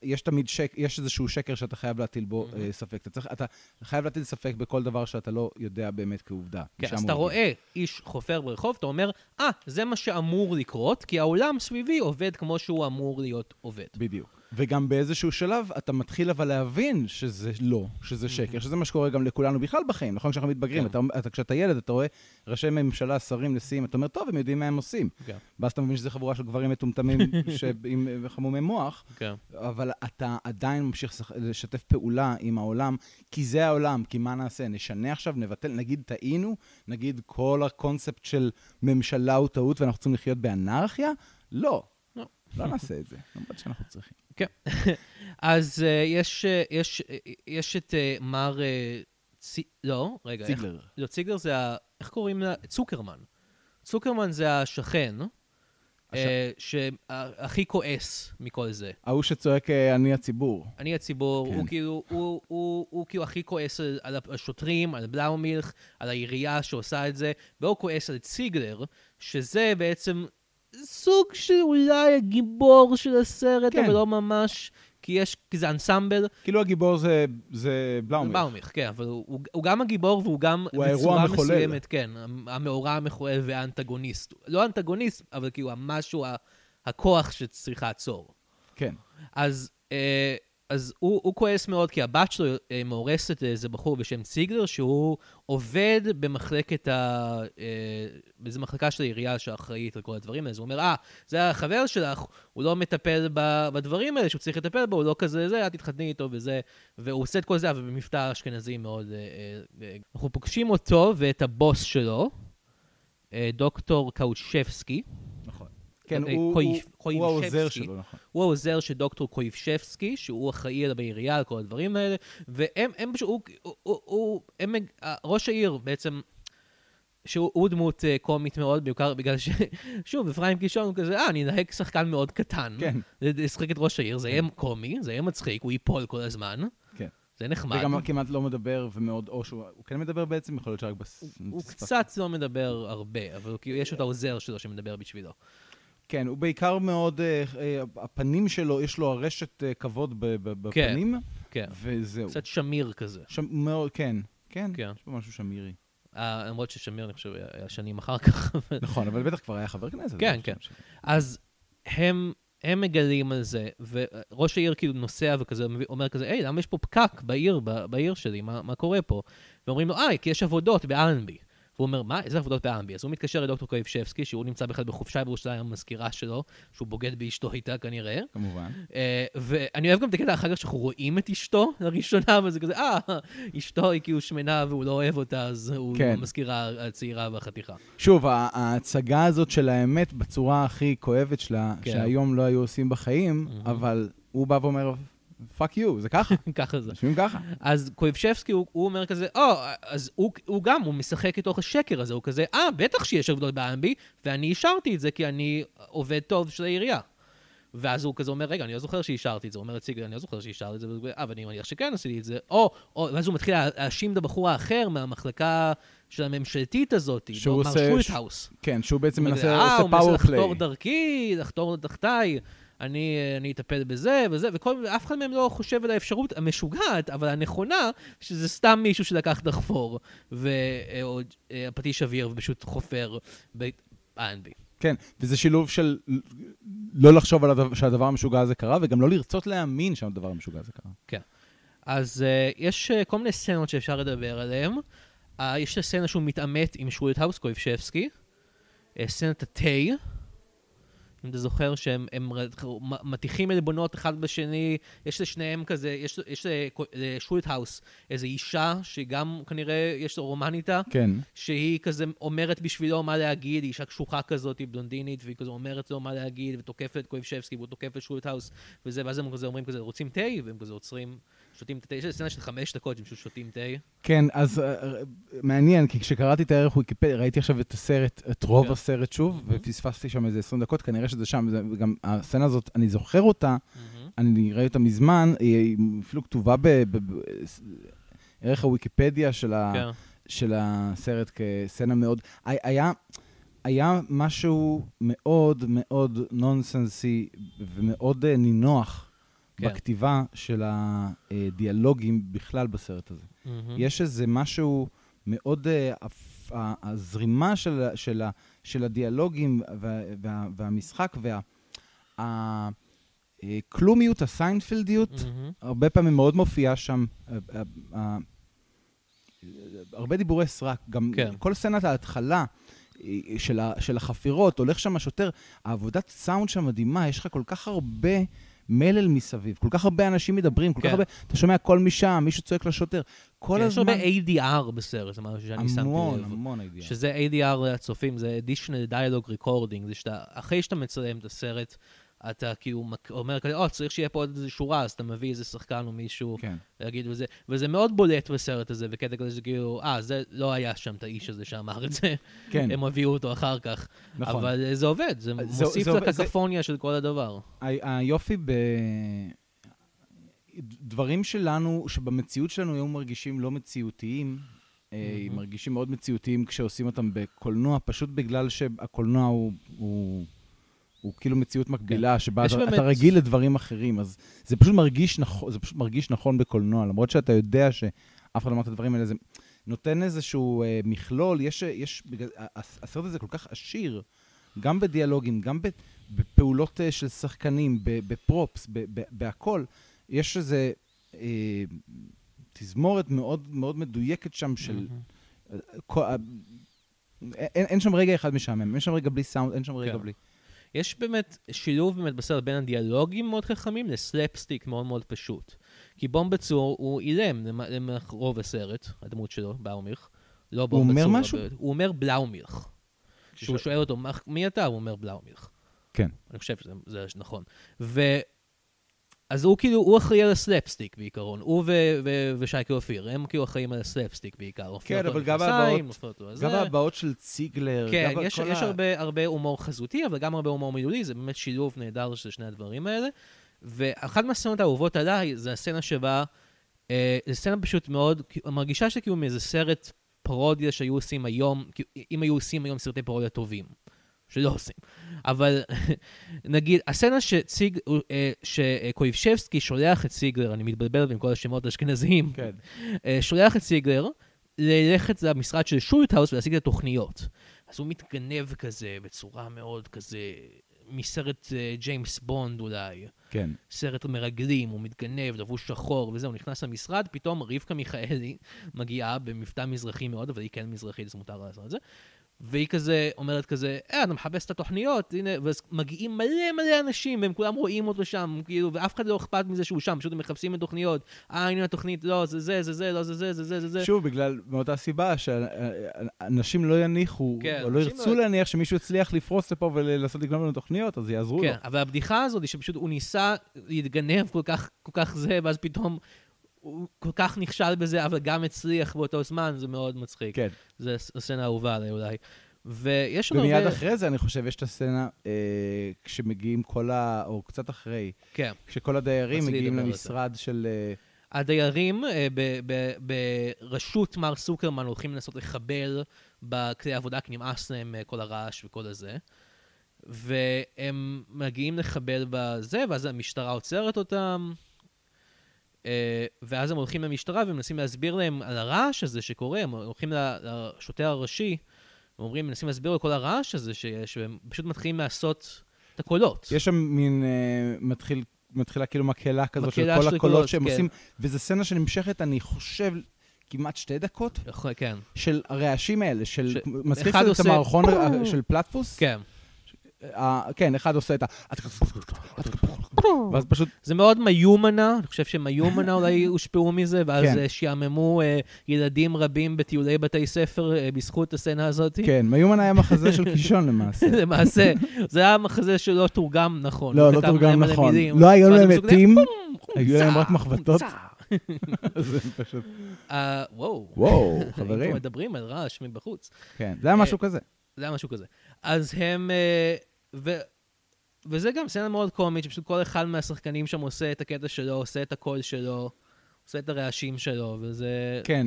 יש תמיד שק, יש איזשהו שקר שאתה חייב להטיל בו Mhm. אה, ספק. אתה, צריך, אתה חייב להטיל ספק בכל דבר שאתה לא יודע באמת כעובדה. כן, אז אתה. רואה איש חופר ברחוב, אתה אומר, אה, זה מה שאמור לקרות, כי העולם סביבי עובד כמו שהוא אמור להיות עובד. בדיוק. וגם באיזשהו שלב אתה מתחיל אבל להבין שזה לא, שזה שקר, שזה מה שקורה גם לכולנו בכלל בחיים, נכון? כשאנחנו מתבגרים, כן. אתה, אתה, כשאתה ילד, אתה רואה ראשי ממשלה, שרים, נשיאים, אתה אומר, טוב, הם יודעים מה הם עושים. כן, ואז אתה מבין שזה חבורה של גברים מטומטמים <laughs> עם חמומי מוח, כן. אבל אתה עדיין ממשיך לשתף פעולה עם העולם, כי זה העולם, כי מה נעשה? נשנה עכשיו, נבטל, נגיד טעינו, נגיד כל הקונספט של ממשלה הוא טעות ואנחנו צריכים לחיות באנרכיה? לא. לא. נעשה את זה, למרות שאנחנו צריכים. כן. אז אה, יש, אה, יש, אה, יש את מר... לא, רגע. איך- ציגלר. לא, ציגלר זה ה... איך קוראים לה? צוקרמן. צוקרמן זה השכן, שהכי כועס מכל זה. ההוא שצועק אני הציבור. אני הציבור, כן. הוא כאילו, הוא, הוא, הוא כאילו הכי כועס על, על השוטרים, על בלאומילך, על העירייה שעושה את זה, והוא כועס על ציגלר, שזה בעצם סוג של אולי הגיבור של הסרט, כן. אבל לא ממש, כי יש, כי זה אנסמבל. כאילו הגיבור זה, זה בלאומר. בלאומילך, כן, אבל הוא, הוא, הוא גם הגיבור והוא גם הוא בצורה. מסוימת, כן, המאורע המחולל והאנטגוניסט. לא האנטגוניסט, אבל כאילו המשהו, הכוח שצריך לעצור. כן. אז, אה, אז הוא, הוא כועס מאוד, כי הבת שלו אה, מאורסת לאיזה בחור בשם ציגלר, שהוא עובד במחלקת ה... אה, באיזה מחלקה של העירייה שאחראית על כל הדברים האלה. אז הוא אומר, אה, זה החבר שלך, הוא לא מטפל בדברים האלה שהוא צריך לטפל בו, הוא לא כזה זה, אל תתחתני איתו וזה. והוא עושה את כל זה, אבל במבטא אשכנזי מאוד... אה. אנחנו פוגשים אותו ואת הבוס שלו, דוקטור קאוצ'פסקי. כן, אה, הוא, קויף- הוא, הוא העוזר. שלו, נכון. הוא העוזר של דוקטור קויבשבסקי, שהוא אחראי על בעירייה, על כל הדברים האלה, והם הם פשוט, הוא, הוא, הוא, הוא, הם, ראש העיר בעצם, שהוא הוא דמות אה, קומית מאוד, בעיקר בגלל ש... <laughs> שוב, אפרים קישון הוא כזה, אה, אני אנהג שחקן מאוד קטן. כן. לשחק את ראש העיר, זה יהיה קומי, זה יהיה מצחיק, הוא ייפול כל הזמן. כן. זה נחמד. וגם כמעט לא מדבר ומאוד, או שהוא הוא כן מדבר בעצם, יכול להיות שרק בס... הוא בשפת- קצת לא מדבר הרבה, אבל הוא כאילו, יש את העוזר שלו שמדבר בשבילו. כן, הוא בעיקר מאוד, אה, אה, הפנים שלו, יש לו הרשת אה, כבוד ב- ב- כן. בפנים, כן. וזהו. קצת שמיר כזה. מאוד, כן, כן, כן. יש פה משהו שמירי. למרות ששמיר, אני חושב, היה- שנים אחר כך. <laughs> נכון, אבל בטח כבר היה חבר כנסת. כן, כן. אז הם, הם מגלים על זה, וראש העיר כאילו נוסע וכזה, אומר כזה, היי, למה יש פה פקק בעיר, בעיר שלי, מה, מה קורה פה? ואומרים לו, אה, כי יש עבודות באלנבי. והוא אומר, מה, איזה עבודות באלנבי? אז הוא מתקשר לדוקטור קויבשבסקי, שהוא נמצא בכלל בחופשה בירושלים, המזכירה שלו, שהוא בוגד באשתו איתה כנראה. כמובן. אה, ואני אוהב גם את הקטע אחר כך שאנחנו רואים את אשתו לראשונה, וזה כזה, אה, אשתו היא כאילו שמנה והוא לא אוהב אותה, אז הוא כן. המזכירה הצעירה והחתיכה. שוב, ההצגה הזאת של האמת בצורה הכי כואבת שלה, כן. שהיום לא היו עושים בחיים, מהמם. אבל הוא בא ואומר, fuck you, זה ככה, <laughs> ככה זה. יושבים ככה. אז קויבשבסקי, הוא, הוא אומר כזה, או, אז הוא, הוא גם, הוא משחק לתוך השקר הזה, הוא כזה, אה, בטח שיש עבודות באמבי, ואני אישרתי את זה כי אני עובד טוב של העירייה. ואז הוא כזה אומר, רגע, אני לא זוכר שאישרתי את זה. הוא אומר לציגר, אני לא זוכר שאישרתי את זה, אה, ואני מניח שכן עשיתי את זה. או, או, ואז הוא מתחיל לה- להאשים את הבחור האחר מהמחלקה של הממשלתית הזאת, שהוא מר עושה- שולטהאוס. כן, שהוא בעצם מנסה, כזה, אה, עושה הוא מנסה פאוור פליי. לחתור דרכי, לחתור תחתיי, אני, אני אטפל בזה וזה, וכל, אף אחד מהם לא חושב על האפשרות המשוגעת, אבל הנכונה, שזה סתם מישהו שלקח דחפור, והפטיש אוויר ופשוט חופר באנבי. כן, וזה שילוב של לא לחשוב על הדבר, שהדבר המשוגע הזה קרה, וגם לא לרצות להאמין שהדבר המשוגע הזה קרה. אז uh, יש uh, כל מיני סצנות שאפשר לדבר עליהן. Uh, יש את הסצנה שהוא מתעמת עם שולטהאוס קויבשבסקי, uh, סצנת התה, אם אתה זוכר שהם מטיחים עלבונות אחד בשני, יש לשניהם כזה, יש, יש לשולטהאוס איזו אישה שגם כנראה יש לו רומן איתה, כן. שהיא כזה אומרת בשבילו מה להגיד, היא אישה קשוחה כזאת, היא בלונדינית, והיא כזה אומרת לו מה להגיד, ותוקפת את קויבשבסקי, והוא תוקף את שולטהאוס, וזה, ואז הם כזה אומרים כזה, רוצים תה? והם כזה עוצרים, שותים התה, יש סצנה של חמש דקות שהם פשוט שותים תה. כן, אז אה, מעניין, כי כשקראתי את הערך ויקיפדיה, ראיתי עכשיו את הסרט, את רוב כן. הסרט שוב, מהמם. ופספסתי שם איזה 20 דקות, כנראה שזה שם, וגם הסצנה הזאת, אני זוכר אותה, אני ראיתי אותה מזמן, היא אפילו כתובה בערך הוויקיפדיה של. כן. של הסרט כסצנה מאוד... הי- היה, היה משהו מאוד מאוד נונסנסי ומאוד אה, נינוח כן. בכתיבה של הדיאלוגים בכלל בסרט הזה. מהמם. יש איזה משהו מאוד... ה- הזרימה של, של, של הדיאלוגים וה, וה, והמשחק וה... אה, כלומיות, הסיינפלדיות, מהמם. הרבה פעמים מאוד מופיעה שם. אה, הרבה דיבורי סרק, גם כן. כל סצנת ההתחלה של, ה, של החפירות, הולך שם השוטר, העבודת סאונד שם מדהימה, יש לך כל כך הרבה מלל מסביב, כל כך הרבה אנשים מדברים, כל כן. כך הרבה, אתה שומע קול משם, מישהו צועק לשוטר, כל יש הזמן... הרבה ADR בסרט, זה משהו שאני שמתי המון, לב. המון הידיעה. שזה ADR לצופים, זה additional dialogue recording, זה שאתה, אחרי שאתה מצלם את הסרט, אתה כאילו אומר כזה, או, צריך שיהיה פה עוד איזה שורה, אז אתה מביא איזה שחקן או מישהו כן. להגיד וזה, וזה מאוד בולט בסרט הזה, וקטע כזה שכאילו, אה, זה לא היה שם את האיש הזה שאמר את זה, כן, הם הביאו אותו אחר כך. נכון. אבל אה, זה עובד, זה זה- מוסיף עובד- זה- לקקפוניה של כל הדבר. היופי ב... דברים שלנו, שבמציאות שלנו היו מרגישים לא מציאותיים, אה, מהמם. מרגישים מאוד מציאותיים כשעושים אותם בקולנוע, פשוט בגלל שהקולנוע הוא, הוא, הוא כאילו מציאות מקבילה, שבה כן. יש אתה, באמת- אתה רגיל לדברים אחרים, אז זה פשוט מרגיש נכון, זה פשוט מרגיש נכון בקולנוע, למרות שאתה יודע שאף אחד לא אמר את הדברים האלה, זה נותן איזשהו אה, מכלול, יש, יש, בגלל, הס- הסרט הזה כל כך עשיר, גם בדיאלוגים, גם בפעולות אה, של שחקנים, בפרופס, ב- ב- בהכל. יש איזה אה, תזמורת מאוד מאוד מדויקת שם של... אה, כל- אה, אין, אין שם רגע אחד משעמם, אין שם רגע בלי סאונד, אין שם רגע כן. בלי... יש באמת שילוב באמת בסרט בין הדיאלוגים מאוד חכמים לסלפסטיק מאוד מאוד פשוט. כי בומבצור הוא אילם למ- למח רוב הסרט, הדמות שלו, באומיך. לא הוא אומר. משהו? הוא אומר בלאומיך. כשהוא שואל אותו, "מה- מי אתה? הוא אומר בלאומיך. כן. אני חושב שזה זה נכון. ו... אז הוא כאילו, הוא אחראי על הסלפסטיק בעיקרון, הוא ו- ו- ושייקה אופיר, הם כאילו אחראים על הסלפסטיק בעיקר. כן, אבל גם אותו גם. הבעות של ציגלר, כן, גם יש, יש ה- הרבה, הרבה הומור חזותי, אבל גם הרבה הומור מילולי, זה באמת שילוב נהדר של שני הדברים האלה. ואחת מהסצנות האהובות עליי זה הסצנה שבה אה, זו סצנה פשוט מאוד, מרגישה שכאילו מאיזה סרט פרודיה שהיו עושים היום, כאילו, אם היו עושים היום סרטי פרודיה טובים, שלא עושים. אבל <laughs> נגיד, הסצנה שציג, אה, שקויבשבסקי שולח את סיגלר, אני מתבלבל עם כל השמות האשכנזיים, כן. אה, שולח את סיגלר ללכת למשרד של שולטהאוס ולהשיג את התוכניות. אז הוא מתגנב כזה, בצורה מאוד כזה, מסרט אה, ג'יימס בונד אולי. כן. סרט מרגלים, הוא מתגנב, לבוש שחור וזה, הוא נכנס למשרד, פתאום רבקה מיכאלי מגיעה במבטא מזרחי מאוד, אבל היא כן מזרחית, אז מותר לעשות את זה. והיא כזה אומרת כזה, אה, אתה מחפש את התוכניות, הנה, ואז מגיעים מלא מלא אנשים, והם כולם רואים אותו שם, כאילו, ואף אחד לא אכפת מזה שהוא שם, פשוט הם מחפשים את התוכניות. אה, הנה התוכנית, לא, זה זה, זה זה, לא, זה זה, זה זה, זה זה. שוב, בגלל, מאותה סיבה שאנשים לא יניחו, כן, או לא ירצו לא- להניח שמישהו יצליח לפרוץ לפה ולנסות לגנוב לנו תוכניות, אז יעזרו לו. כן, אבל הבדיחה הזאת שפשוט הוא ניסה להתגנב כל כך, כל כך זה, ואז פתאום הוא כל כך נכשל בזה, אבל גם הצליח באותו זמן, זה מאוד מצחיק. כן. זו הסצנה האהובה עליי אולי. ויש עוד הרבה... ומיד אחרי זה, אני חושב, יש את הסצנה, אה, כשמגיעים כל ה... או קצת אחרי, כן. כשכל הדיירים מגיעים למשרד של... אה, הדיירים אה, ב- ב- בראשות מר סוקרמן הולכים לנסות לחבל בכלי העבודה, כי נמאס להם אה, כל הרעש וכל הזה. והם מגיעים לחבל בזה, ואז המשטרה עוצרת אותם. אה, ואז הם הולכים למשטרה ומנסים להסביר להם על הרעש הזה שקורה, הם הולכים לשוטר הראשי, ואומרים, מנסים להסביר לו כל הרעש הזה שיש, והם פשוט מתחילים לעשות את הקולות. יש שם מין... אה, מתחיל... מתחילה כאילו מקהלה כזאת של מקהלה כל של הקולות קולות, שהם כן. עושים, וזו סצנה שנמשכת, אני חושב, כמעט שתי דקות, כן, של הרעשים האלה, של... ש- מזכיר את המערכון של פלטפוס? כן. כן, אחד עושה את ה... ואז פשוט, זה מאוד מיומנה, אני חושב שמיומנה <laughs> אולי הושפעו מזה, ואז כן. אה, שעממו אה, ילדים רבים בטיולי בתי ספר אה, בזכות הסצנה הזאת. כן, מיומן היה מחזה של קישון למעשה. <laughs> למעשה, זה היה מחזה שלא תורגם נכון. לא, לא תורגם נכון. לא היו להם מתים, כזה, היו להם רק מחבטות. <laughs> זה פשוט... וואו. וואו, היינו חברים. מדברים על רעש מבחוץ. כן, זה היה משהו כזה. זה היה משהו כזה. אז הם... אה, ו... וזה גם סצנה מאוד קומית, שפשוט כל אחד מהשחקנים שם עושה את הקטע שלו, עושה את הקול שלו, עושה את הרעשים שלו, וזה... כן.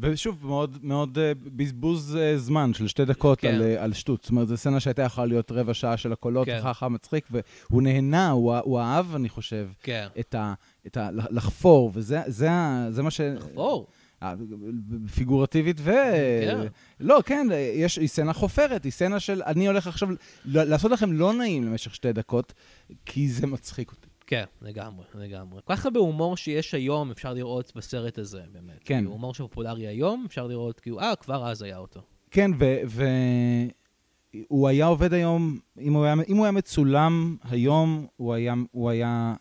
ושוב, מאוד, מאוד אה, בזבוז אה, זמן של שתי דקות כן. על, אה, על שטות. זאת אומרת, זו סצנה שהייתה יכולה להיות רבע שעה של הקולות, כן. אחר כך מצחיק, והוא נהנה, הוא, הוא אהב, אני חושב, כן. את ה... את ה לחפור, וזה זה, זה מה ש... אה, פיגורטיבית ו... כן. לא, כן, יש, היא סצנה חופרת, היא סצנה של אני הולך עכשיו לעשות לכם לא נעים למשך שתי דקות, כי זה מצחיק אותי. כן, לגמרי, לגמרי. כל כך הרבה הומור שיש היום אפשר לראות בסרט הזה, באמת. כן. כאילו, הומור שפופולרי היום, אפשר לראות, כאילו, אה, כבר אז היה אותו. כן, והוא היה עובד היום, אם הוא היה, אם הוא היה מצולם היום, הוא היה, הוא היה,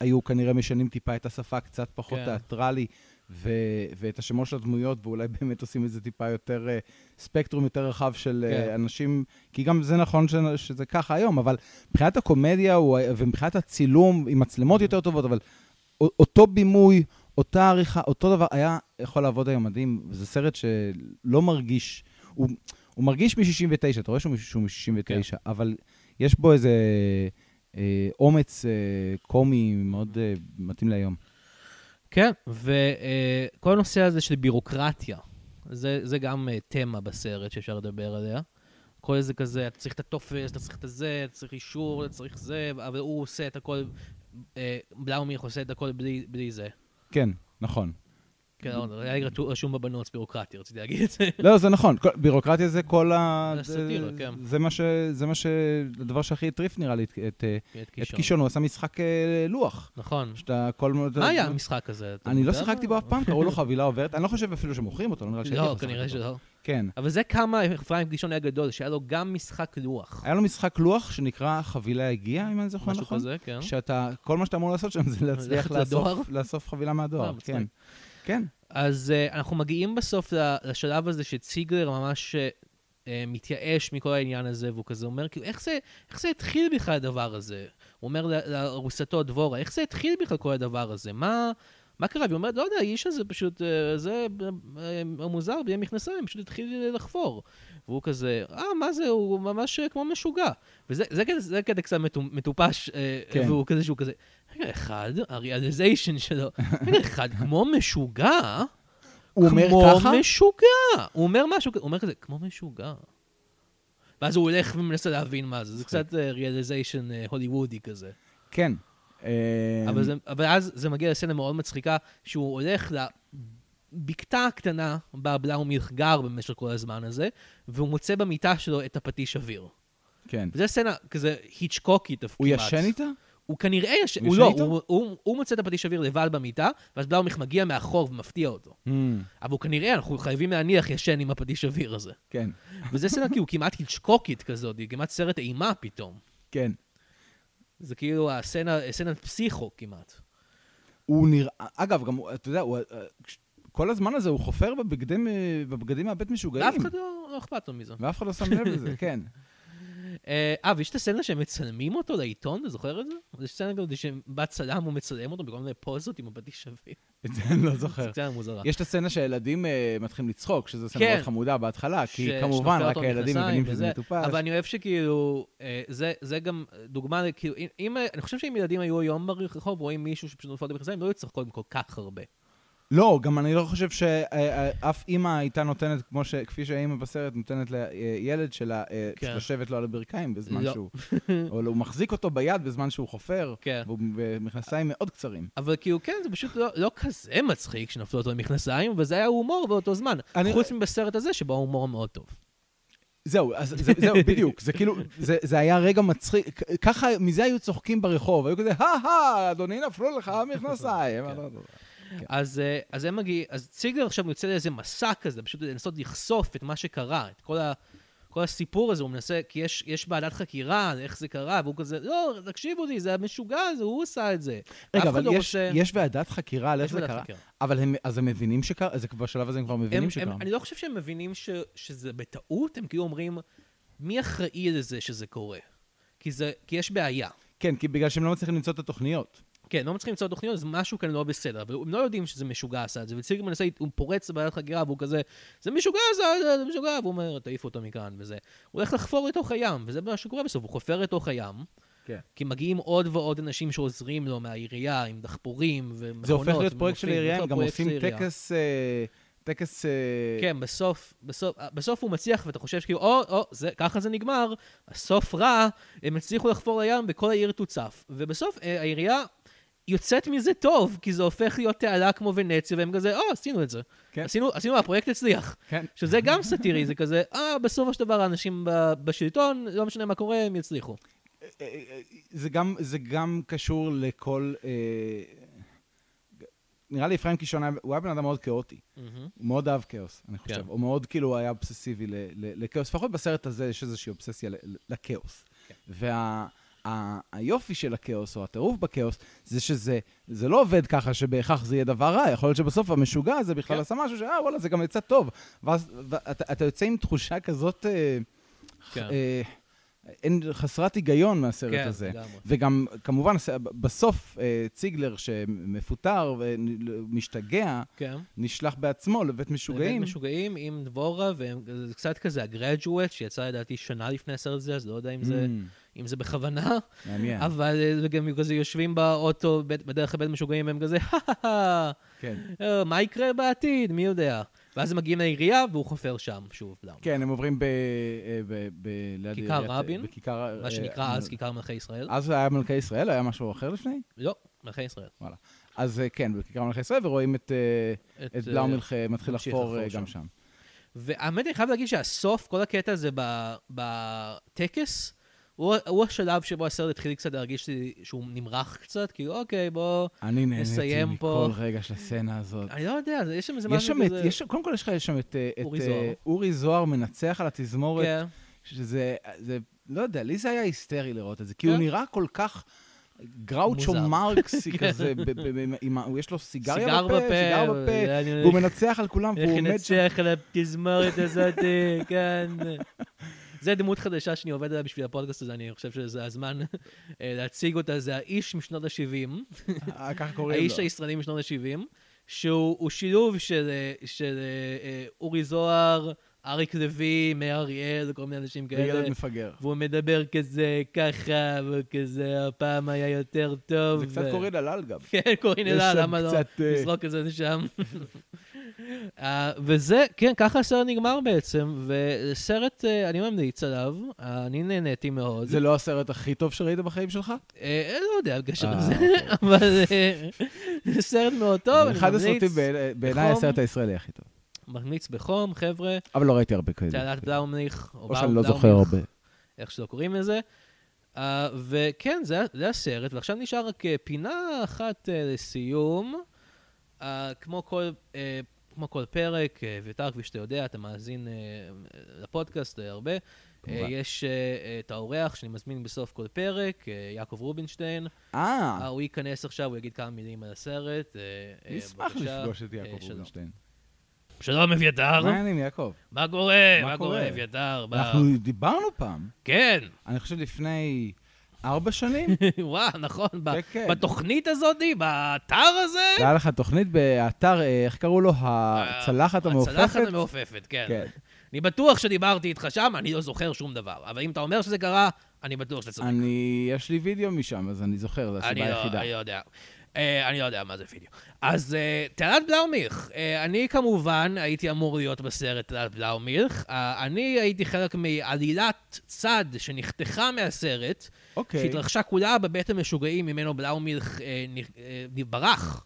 היו כנראה משנים טיפה את השפה, קצת פחות כן. תיאטרלי, ו, ואת השמות של הדמויות, ואולי <laughs> באמת עושים את זה טיפה יותר, אה, ספקטרום יותר רחב של כן. כן. אנשים, כי גם זה נכון ש, שזה ככה היום, אבל מבחינת הקומדיה הוא, ומבחינת הצילום, עם מצלמות יותר טובות, אבל אותו בימוי, אותה עריכה, אותו דבר, היה יכול לעבוד היום מדהים. זה סרט שלא מרגיש, הוא, הוא מרגיש מ-69, אתה רואה שהוא מ-69, כן. אבל יש בו איזה אה, אומץ אה, קומי מאוד אה, מתאים להיום. כן, וכל הנושא הזה של בירוקרטיה, זה, זה גם אה, תמה בסרט שאפשר לדבר עליה. כל זה כזה, אתה צריך את הטופס, אתה צריך את הזה, אתה צריך אישור, אתה צריך זה, אבל הוא עושה את הכל, אה, בלאומיך עושה את הכל בלי, בלי זה. כן, נכון. כן, לא, היה לי רשום בבנות בירוקרטיה, רציתי להגיד את זה. לא, זה נכון, בירוקרטיה זה כל ה... כן. זה מה ש... זה מה ש... הדבר שהכי הטריף נראה לי את- קישון. קישון, הוא עשה משחק אה, לוח. נכון. שאתה כל... מה היה המשחק הזה? אני לא שיחקתי? בו אף פעם, <laughs> קראו לו חבילה עוברת. אני לא חושב אפילו שמוכרים אותו, לא נראה לי שהייתי לא, כנראה. שלא. כן. אבל זה כמה אפרים קישון היה גדול, שהיה לו גם משחק לוח. היה לו משחק לוח שנקרא חבילה הגיעה, אם אני זוכר משהו נכון. כזה, כן. שאתה, כל מה שאתה אמור לעשות שם זה להצליח? לאסוף- חבילה מהדואר. אה. כן. כן. אז uh, אנחנו מגיעים בסוף לשלב הזה שציגלר ממש uh, מתייאש מכל העניין הזה, והוא כזה אומר, כאילו, איך זה, איך זה התחיל בכלל הדבר הזה? הוא אומר לארוסתו דבורה, איך זה התחיל בכלל כל הדבר הזה? מה, מה קרה? והיא אומרת, לא יודע, האיש הזה פשוט, אה, זה אה, מוזר, בלי מכנסיים, פשוט התחיל לחפור. והוא כזה, אה, מה זה, הוא ממש כמו משוגע. וזה זה, זה, זה קטע קצת מטופש, כן. והוא כזה שהוא כזה, רגע אחד, הריאליזיישן שלו, רגע אחד, כמו משוגע, הוא אומר ככה? כמו משוגע. הוא אומר משהו, הוא אומר כזה, כמו משוגע. ואז הוא הולך ומנסה להבין מה זה, זה קצת ריאליזיישן הוליוודי כזה. כן. אבל, זה, אבל אז זה מגיע לסצנה מאוד מצחיקה, שהוא הולך לבקתה הקטנה בה בלאומילך גר במשך כל הזמן הזה, והוא מוצא במיטה שלו את הפטיש אוויר. כן. וזו סצנה כזה היצ'קוקית כמעט. הוא ישן איתה? הוא כנראה ישן, הוא לא, הוא, הוא, הוא מוצא את הפטיש אוויר לבד במיטה, ואז בלאומילך מגיע מאחור ומפתיע אותו. Mm. אבל הוא כנראה, אנחנו חייבים להניח, ישן עם הפטיש אוויר הזה. כן. וזה סצנה כאילו כמעט היצ'קוקית כזאת, היא כמעט סרט אימה פתאום. כן. זה כאילו הסצנה, סצנת פסיכו כמעט. הוא נראה, אגב, גם, אתה יודע, הוא, כל הזמן הזה הוא חופר בבגדים, בבגדים מהבית משוגעים. ואף אחד לא, לא אכפת לו מזה. ואף אחד לא שם לב לזה, <laughs> כן. אה, ויש את הסצנה שהם מצלמים אותו לעיתון, אתה זוכר את זה? יש סצנה כזאת שבא צלם ומצלם אותו בכל מיני פוזות עם מבטי שווים. את זה אני לא זוכר. זו סצנה מוזרה. יש את הסצנה שהילדים uh, מתחילים לצחוק, שזו סצנה כן. מאוד חמודה בהתחלה, כי כמובן רק הילדים מבינים שזה מטופש. אבל אני אוהב שכאילו, uh, זה, גם דוגמה, כאילו, אני חושב שאם ילדים היו היום ברחוב, רואים מישהו שפשוט נופל במכנסיים, לא היו צוחקות כל כך הרבה. לא, גם אני לא חושב שאף אימא הייתה נותנת, כמו ש... כפי שהאימא בסרט נותנת לילד שלה, אה, כן. לשבת לו על הברכיים בזמן לא. שהוא... או הוא מחזיק אותו ביד בזמן שהוא חופר, כן. והוא במכנסיים מאוד קצרים. אבל כאילו, כן, זה פשוט לא, לא כזה מצחיק שנפלו אותו במכנסיים, וזה היה הומור באותו זמן. אני... חוץ מבסרט הזה, שבו ההומור מאוד טוב. זהו, אז זה, זהו, <laughs> בדיוק. זה כאילו, זה, זה היה רגע מצחיק. ככה, מזה היו צוחקים ברחוב. היו כזה, הא, אדוני, נפלו לך המכנסיים. כן. אז, אה, אז הם מגיעים, אז ציגלר עכשיו יוצא לאיזה מסע כזה, פשוט לנסות לחשוף את מה שקרה, את כל, ה, כל הסיפור הזה, הוא מנסה, כי יש, יש ועדת חקירה, איך זה קרה, והוא כזה, לא, תקשיבו לי, זה המשוגע הזה, הוא עשה את זה. רגע, אבל לא יש, רוצה... יש ועדת חקירה על איך זה קרה? חקירה. אבל הם, אז הם מבינים שקרה? אז בשלב הזה הם כבר מבינים הם, שקרה? הם, אני לא חושב שהם מבינים ש, שזה בטעות, הם כאילו אומרים, מי אחראי לזה שזה קורה? כי, זה, כי יש בעיה. כן, כי בגלל שהם לא מצליחים למצוא את התוכניות. כן, לא מצליחים למצוא תוכניות, אז משהו כאן לא בסדר. והם לא יודעים שזה משוגע עשה את זה. וציגר מנסה, הוא פורץ לבעיית חקירה, והוא כזה, זה משוגע עשה את זה, זה משוגע, והוא אומר, תעיף אותו מכאן, וזה. הוא הולך לחפור לתוך הים, וזה מה שקורה בסוף, הוא חופר לתוך הים. כן. כי מגיעים עוד ועוד אנשים שעוזרים לו מהעירייה, עם דחפורים ומכונות. זה הופך להיות פרויקט של העירייה, הם גם עושים טקס... אה, טקס... אה, כן, בסוף, בסוף, בסוף הוא מצליח, ואתה חושב שכאילו, או, או, זה, ככה זה נגמר, הסוף רע, הם הצליחו לחפור לים וכל העיר תוצף. ובסוף אה, העירייה יוצאת מזה טוב, כי זה הופך להיות תעלה כמו ונציה, והם כזה, או, עשינו את זה. כן. עשינו, עשינו, הפרויקט הצליח. כן. שזה גם סאטירי, זה כזה, אה, בסופו של דבר האנשים בשלטון, לא משנה מה קורה, הם יצליחו. זה גם, זה גם קשור לכל... אה, נראה לי אפרים קישון, הוא היה בן אדם מאוד כאוטי. Mm-hmm. הוא מאוד אהב כאוס, אני חושב. כן. הוא מאוד כאילו היה אובססיבי לכאוס. לפחות בסרט הזה יש איזושהי אובססיה לכאוס. כן. וה... היופי של הכאוס, או הטירוף בכאוס, זה שזה זה לא עובד ככה שבהכרח זה יהיה דבר רע. יכול להיות שבסוף המשוגע הזה בכלל כן. עשה משהו שאה, וואלה, זה גם יצא טוב. ואז ואתה, אתה יוצא עם תחושה כזאת... אה, כן. אה, אין חסרת היגיון מהסרט כן, הזה. לגמרי. וגם, כמובן, בסוף אה, ציגלר שמפוטר ומשתגע, כן. נשלח בעצמו לבית משוגעים. לבית משוגעים עם דבורה, וזה קצת כזה הגרדואט, שיצא לדעתי שנה לפני הסרט הזה, אז לא יודע אם זה... אם זה בכוונה, מעניין. אבל אה, גם כזה יושבים באוטו בדרך לבית משוגעים, והם כזה, כן. אה, מה יקרה בעתיד, מי יודע. ואז הם מגיעים לעירייה, והוא חופר שם, שוב. כן, הם עוברים ב... ב... כיכר רבין. מה שנקרא אז כיכר מלכי ישראל. אז זה היה מלכי ישראל? היה משהו אחר לפני? לא, מלכי ישראל. וואלה. אז כן, בכיכר מלכי ישראל, ורואים את בלאומילך מתחיל לחפור גם שם. והאמת, אני חייב להגיד שהסוף, כל הקטע הזה בטקס, הוא, הוא השלב שבו הסרט התחיל קצת להרגיש לי שהוא נמרח קצת, כאילו, אוקיי, בוא נסיים פה. אני נהניתי מכל רגע של הסצנה הזאת. אני לא יודע, יש שם איזה משהו כזה... יש, קודם כל יש לך שם את, את אורי, זוהר. אורי זוהר מנצח על התזמורת, כן. שזה, זה, לא יודע, לי זה היה היסטרי לראות את זה, כי כן. הוא נראה כל כך... גראוצ'ו מרקסי <laughs> כן. כזה, יש לו סיגריה בפה, סיגר בפה, והוא מנצח על כולם, והוא עומד שם... איך ינצח על התזמורת הזאת, <laughs> כן. זה דמות חדשה שאני עובד עליה בשביל הפודקאסט הזה, אני חושב שזה הזמן אה, להציג אותה, זה האיש משנות ה-70, אה, ככה קוראים לו. האיש הישראלי משנות ה-70, שהוא הוא שילוב של, של אה, אורי זוהר, אריק לוי, מאיר אריאל, כל מיני אנשים כאלה. וילד מפגר. והוא מדבר כזה ככה, וכזה, הפעם היה יותר טוב. זה קצת ו- קוראים אלאל גם. <laughs> כן, קוראים שם למה לא? אה, לזרוק את זה לשם. <laughs> אה, וזה, כן, ככה הסרט נגמר בעצם, וסרט, אה, אני ממליץ עליו, אני נהניתי מאוד. זה לא הסרט הכי טוב שראית בחיים שלך? לא יודע על קשר אה, לזה, אוקיי. <laughs> אבל זה סרט מאוד טוב, אני אחד ממליץ, הסרטים בעיני- בעיניי בחום. הסרט הישראלי הכי טוב. ממליץ בחום, חבר'ה, אבל לא ראיתי הרבה כאלה. תעלת בלאומליך, או שאני לא זוכר הרבה. איך שלא קוראים לזה. Uh, וכן, זה, זה הסרט, ועכשיו נשאר רק uh, פינה אחת uh, לסיום. Uh, כמו, כל, uh, כמו כל פרק, uh, ויותר, כפי שאתה יודע, אתה מאזין uh, לפודקאסט uh, הרבה. Uh. יש uh, את האורח שאני מזמין בסוף כל פרק, uh, יעקב רובינשטיין. Uh, אה, הוא ייכנס עכשיו, הוא יגיד כמה מילים על הסרט. Uh, אני אשמח לפגוש את יעקב שלום. רובינשטיין. שלום, אביתר. מה העניינים, יעקב? מה קורה? מה קורה? אביתר? אנחנו דיברנו פעם, כן. אני חושב לפני ארבע שנים. <laughs> וואו, נכון, כן, כן. בתוכנית הזאת, באתר הזה? היה לך תוכנית באתר, אה, איך קראו לו? הצלחת המעופפת? הצלחת המעופפת, כן. כן. אני בטוח שדיברתי איתך שם, אני לא זוכר שום דבר. אבל אם אתה אומר שזה קרה, אני בטוח שאתה צודק. אני, יש לי וידאו משם, אז אני זוכר, זו הסיבה לא- היחידה. אני לא יודע. אה, אני לא יודע מה זה וידאו. אז אה, תעלת בלאומילך, אה, אני כמובן הייתי אמור להיות בסרט תעלת בלאומילך. אה, אני הייתי חלק מעלילת צד שנחתכה מהסרט, אוקיי. שהתרחשה כולה בבית המשוגעים ממנו אה, ברח.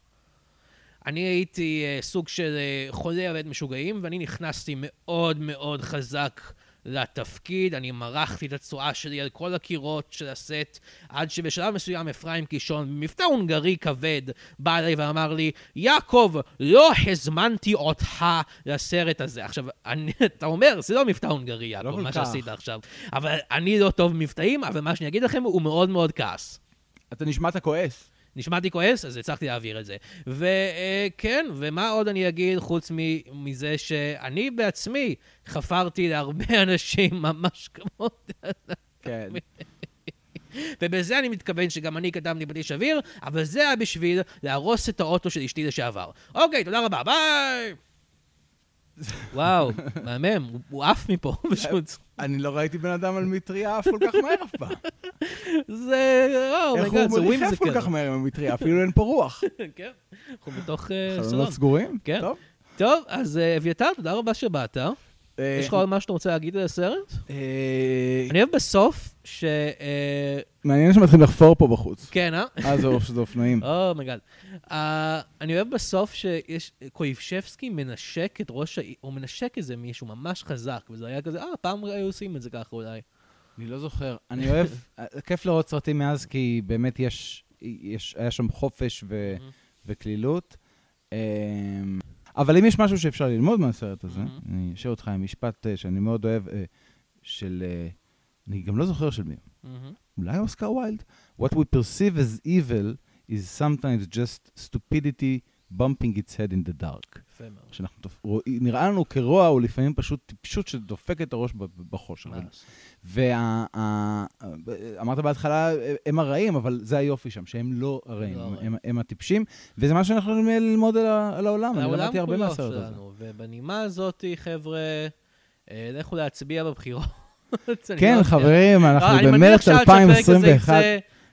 אני הייתי סוג של חולה בבית משוגעים, ואני נכנסתי מאוד מאוד חזק לתפקיד. אני מרחתי את הצואה שלי על כל הקירות של הסט, עד שבשלב מסוים אפרים קישון, במבטא הונגרי כבד, בא אליי ואמר לי, יעקב, לא הזמנתי אותך לסרט הזה. עכשיו, אני, <laughs> אתה אומר, זה לא מבטא הונגרי, יעקב, כל מה כך. שעשית עכשיו. אבל אני לא טוב במבטאים, אבל מה שאני אגיד לכם, הוא מאוד מאוד כעס. אתה נשמעת כועס. נשמעתי כועס, אז הצלחתי להעביר את זה. וכן, ומה עוד אני אגיד חוץ מזה שאני בעצמי חפרתי להרבה <laughs> אנשים ממש כמו... כן. ובזה אני מתכוון שגם אני קדחתי בכביש, אבל זה היה בשביל להרוס את האוטו של אשתי לשעבר. אוקיי, תודה רבה, ביי! <laughs> וואו, מהמם, הוא עף מפה <laughs> פשוט. אני לא ראיתי בן אדם על מטריה עף כל כך מהר אף פעם. זה... או איך my God, הוא זה מרחף כל. כך מהר עם המטריה, אפילו אין פה רוח. <laughs> כן, אנחנו בתוך אה, סלון. חלונות סגורים? כן. טוב. טוב, אז אה, אביתר, תודה רבה שבאת. אה, יש לך עוד משהו שאתה רוצה להגיד על הסרט? אה, אני אוהב בסוף, ש... אה, מעניין שמתחילים לחפור פה בחוץ. כן, אה? אה, זה שזה אופנועים. <laughs> Oh my God. אני אוהב בסוף שיש... קויבשבסקי מנשק את ראש העיר, הוא מנשק איזה מישהו ממש חזק, וזה היה כזה, אה, פעם היו עושים את זה ככה אולי. אני לא זוכר. אני אוהב, כיף לראות סרטים מאז, כי באמת יש, יש היה שם חופש וקלילות. אבל אם יש משהו שאפשר ללמוד מהסרט הזה, מהמם. אני אשאיר אותך עם משפט אה, שאני מאוד אוהב, אה, של... אה, אני גם לא זוכר של מי. מהמם. אולי אוסקר ויילד? What we perceive as evil is sometimes just stupidity bumping its head in the dark. יפה מאוד. שאנחנו נראה לנו כרוע, הוא לפעמים פשוט טיפשות שדופקת את הראש בחושך. ואמרת בהתחלה, הם הרעים, אבל זה היופי שם, שהם לא הרעים, לא הם- הטיפשים, וזה מה שאנחנו יכולים ללמוד על העולם, אני למדתי הרבה מהסרט הזה. ובנימה הזאת, חבר'ה, אה, לכו להצביע בבחירות. <laughs> לא כן, יודע. חברים, אנחנו אה, אני מניח במרץ שהפרק הזה 2021.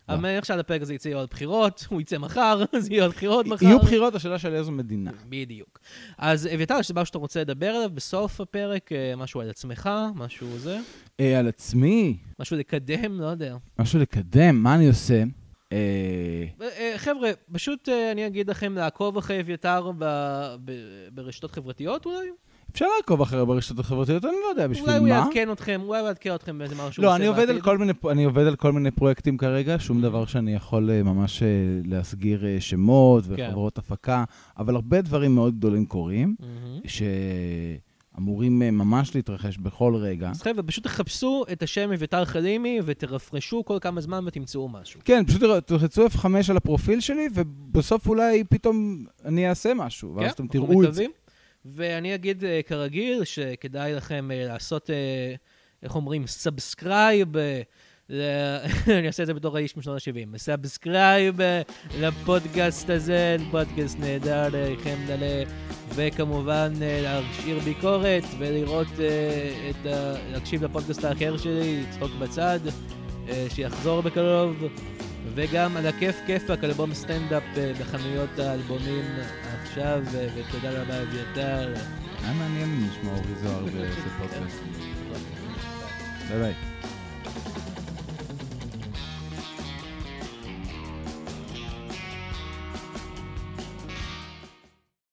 אני מניח שעד הפרק הזה יצא עוד בחירות, <laughs> הוא יצא מחר, <laughs> אז יהיו עוד בחירות מחר. יהיו בחירות, השאלה של איזו מדינה. בדיוק. אז אביתר, יש דבר שאתה רוצה לדבר עליו בסוף הפרק? אה, משהו על עצמך? משהו זה? אה, על עצמי, משהו לקדם? לא יודע. משהו לקדם, מה אני עושה? אה, חבר'ה, פשוט אני אגיד לכם לעקוב אחרי אביתר ברשתות חברתיות אולי? אפשר לעקוב אחרי ברשתות החברתיות, אני לא יודע בשביל אולי הוא מה. יעדכן אתכם, אולי הוא יעדכן אתכם באיזה משהו לא, אני עובד, על. כל מיני, אני עובד על כל מיני פרויקטים כרגע, שום דבר שאני יכול אה, ממש אה, להסגיר אה, שמות כן. וחברות הפקה, אבל הרבה דברים מאוד גדולים קורים, מהמם. שאמורים ממש להתרחש בכל רגע. אז חבר'ה, פשוט תחפשו את השם אביתר חלימי ותרפרשו כל כמה זמן ותמצאו משהו. כן, פשוט תלחצו F5 על הפרופיל שלי, ובסוף אולי פתאום אני אעשה משהו, ואז אתם אנחנו תראו את זה. ואני אגיד אה, כרגיל שכדאי לכם אה, לעשות, אה, איך אומרים, subscribe, <laughs> אני אעשה את זה בתור האיש משנות ה-70, subscribe לפודקאסט הזה, פודקאסט נהדר, לכם נעלה, וכמובן להשאיר ביקורת ולראות את ה... להקשיב לפודקאסט האחר שלי, צחוק בצד, שיחזור בקרוב. וגם על הכיף כיפאק, אלבום סטנדאפ בחנויות האלבומים עכשיו, ותודה רבה אביתר. היה מעניין לשמוע אורי זוהר בפודקאסט. <laughs> ביי ביי.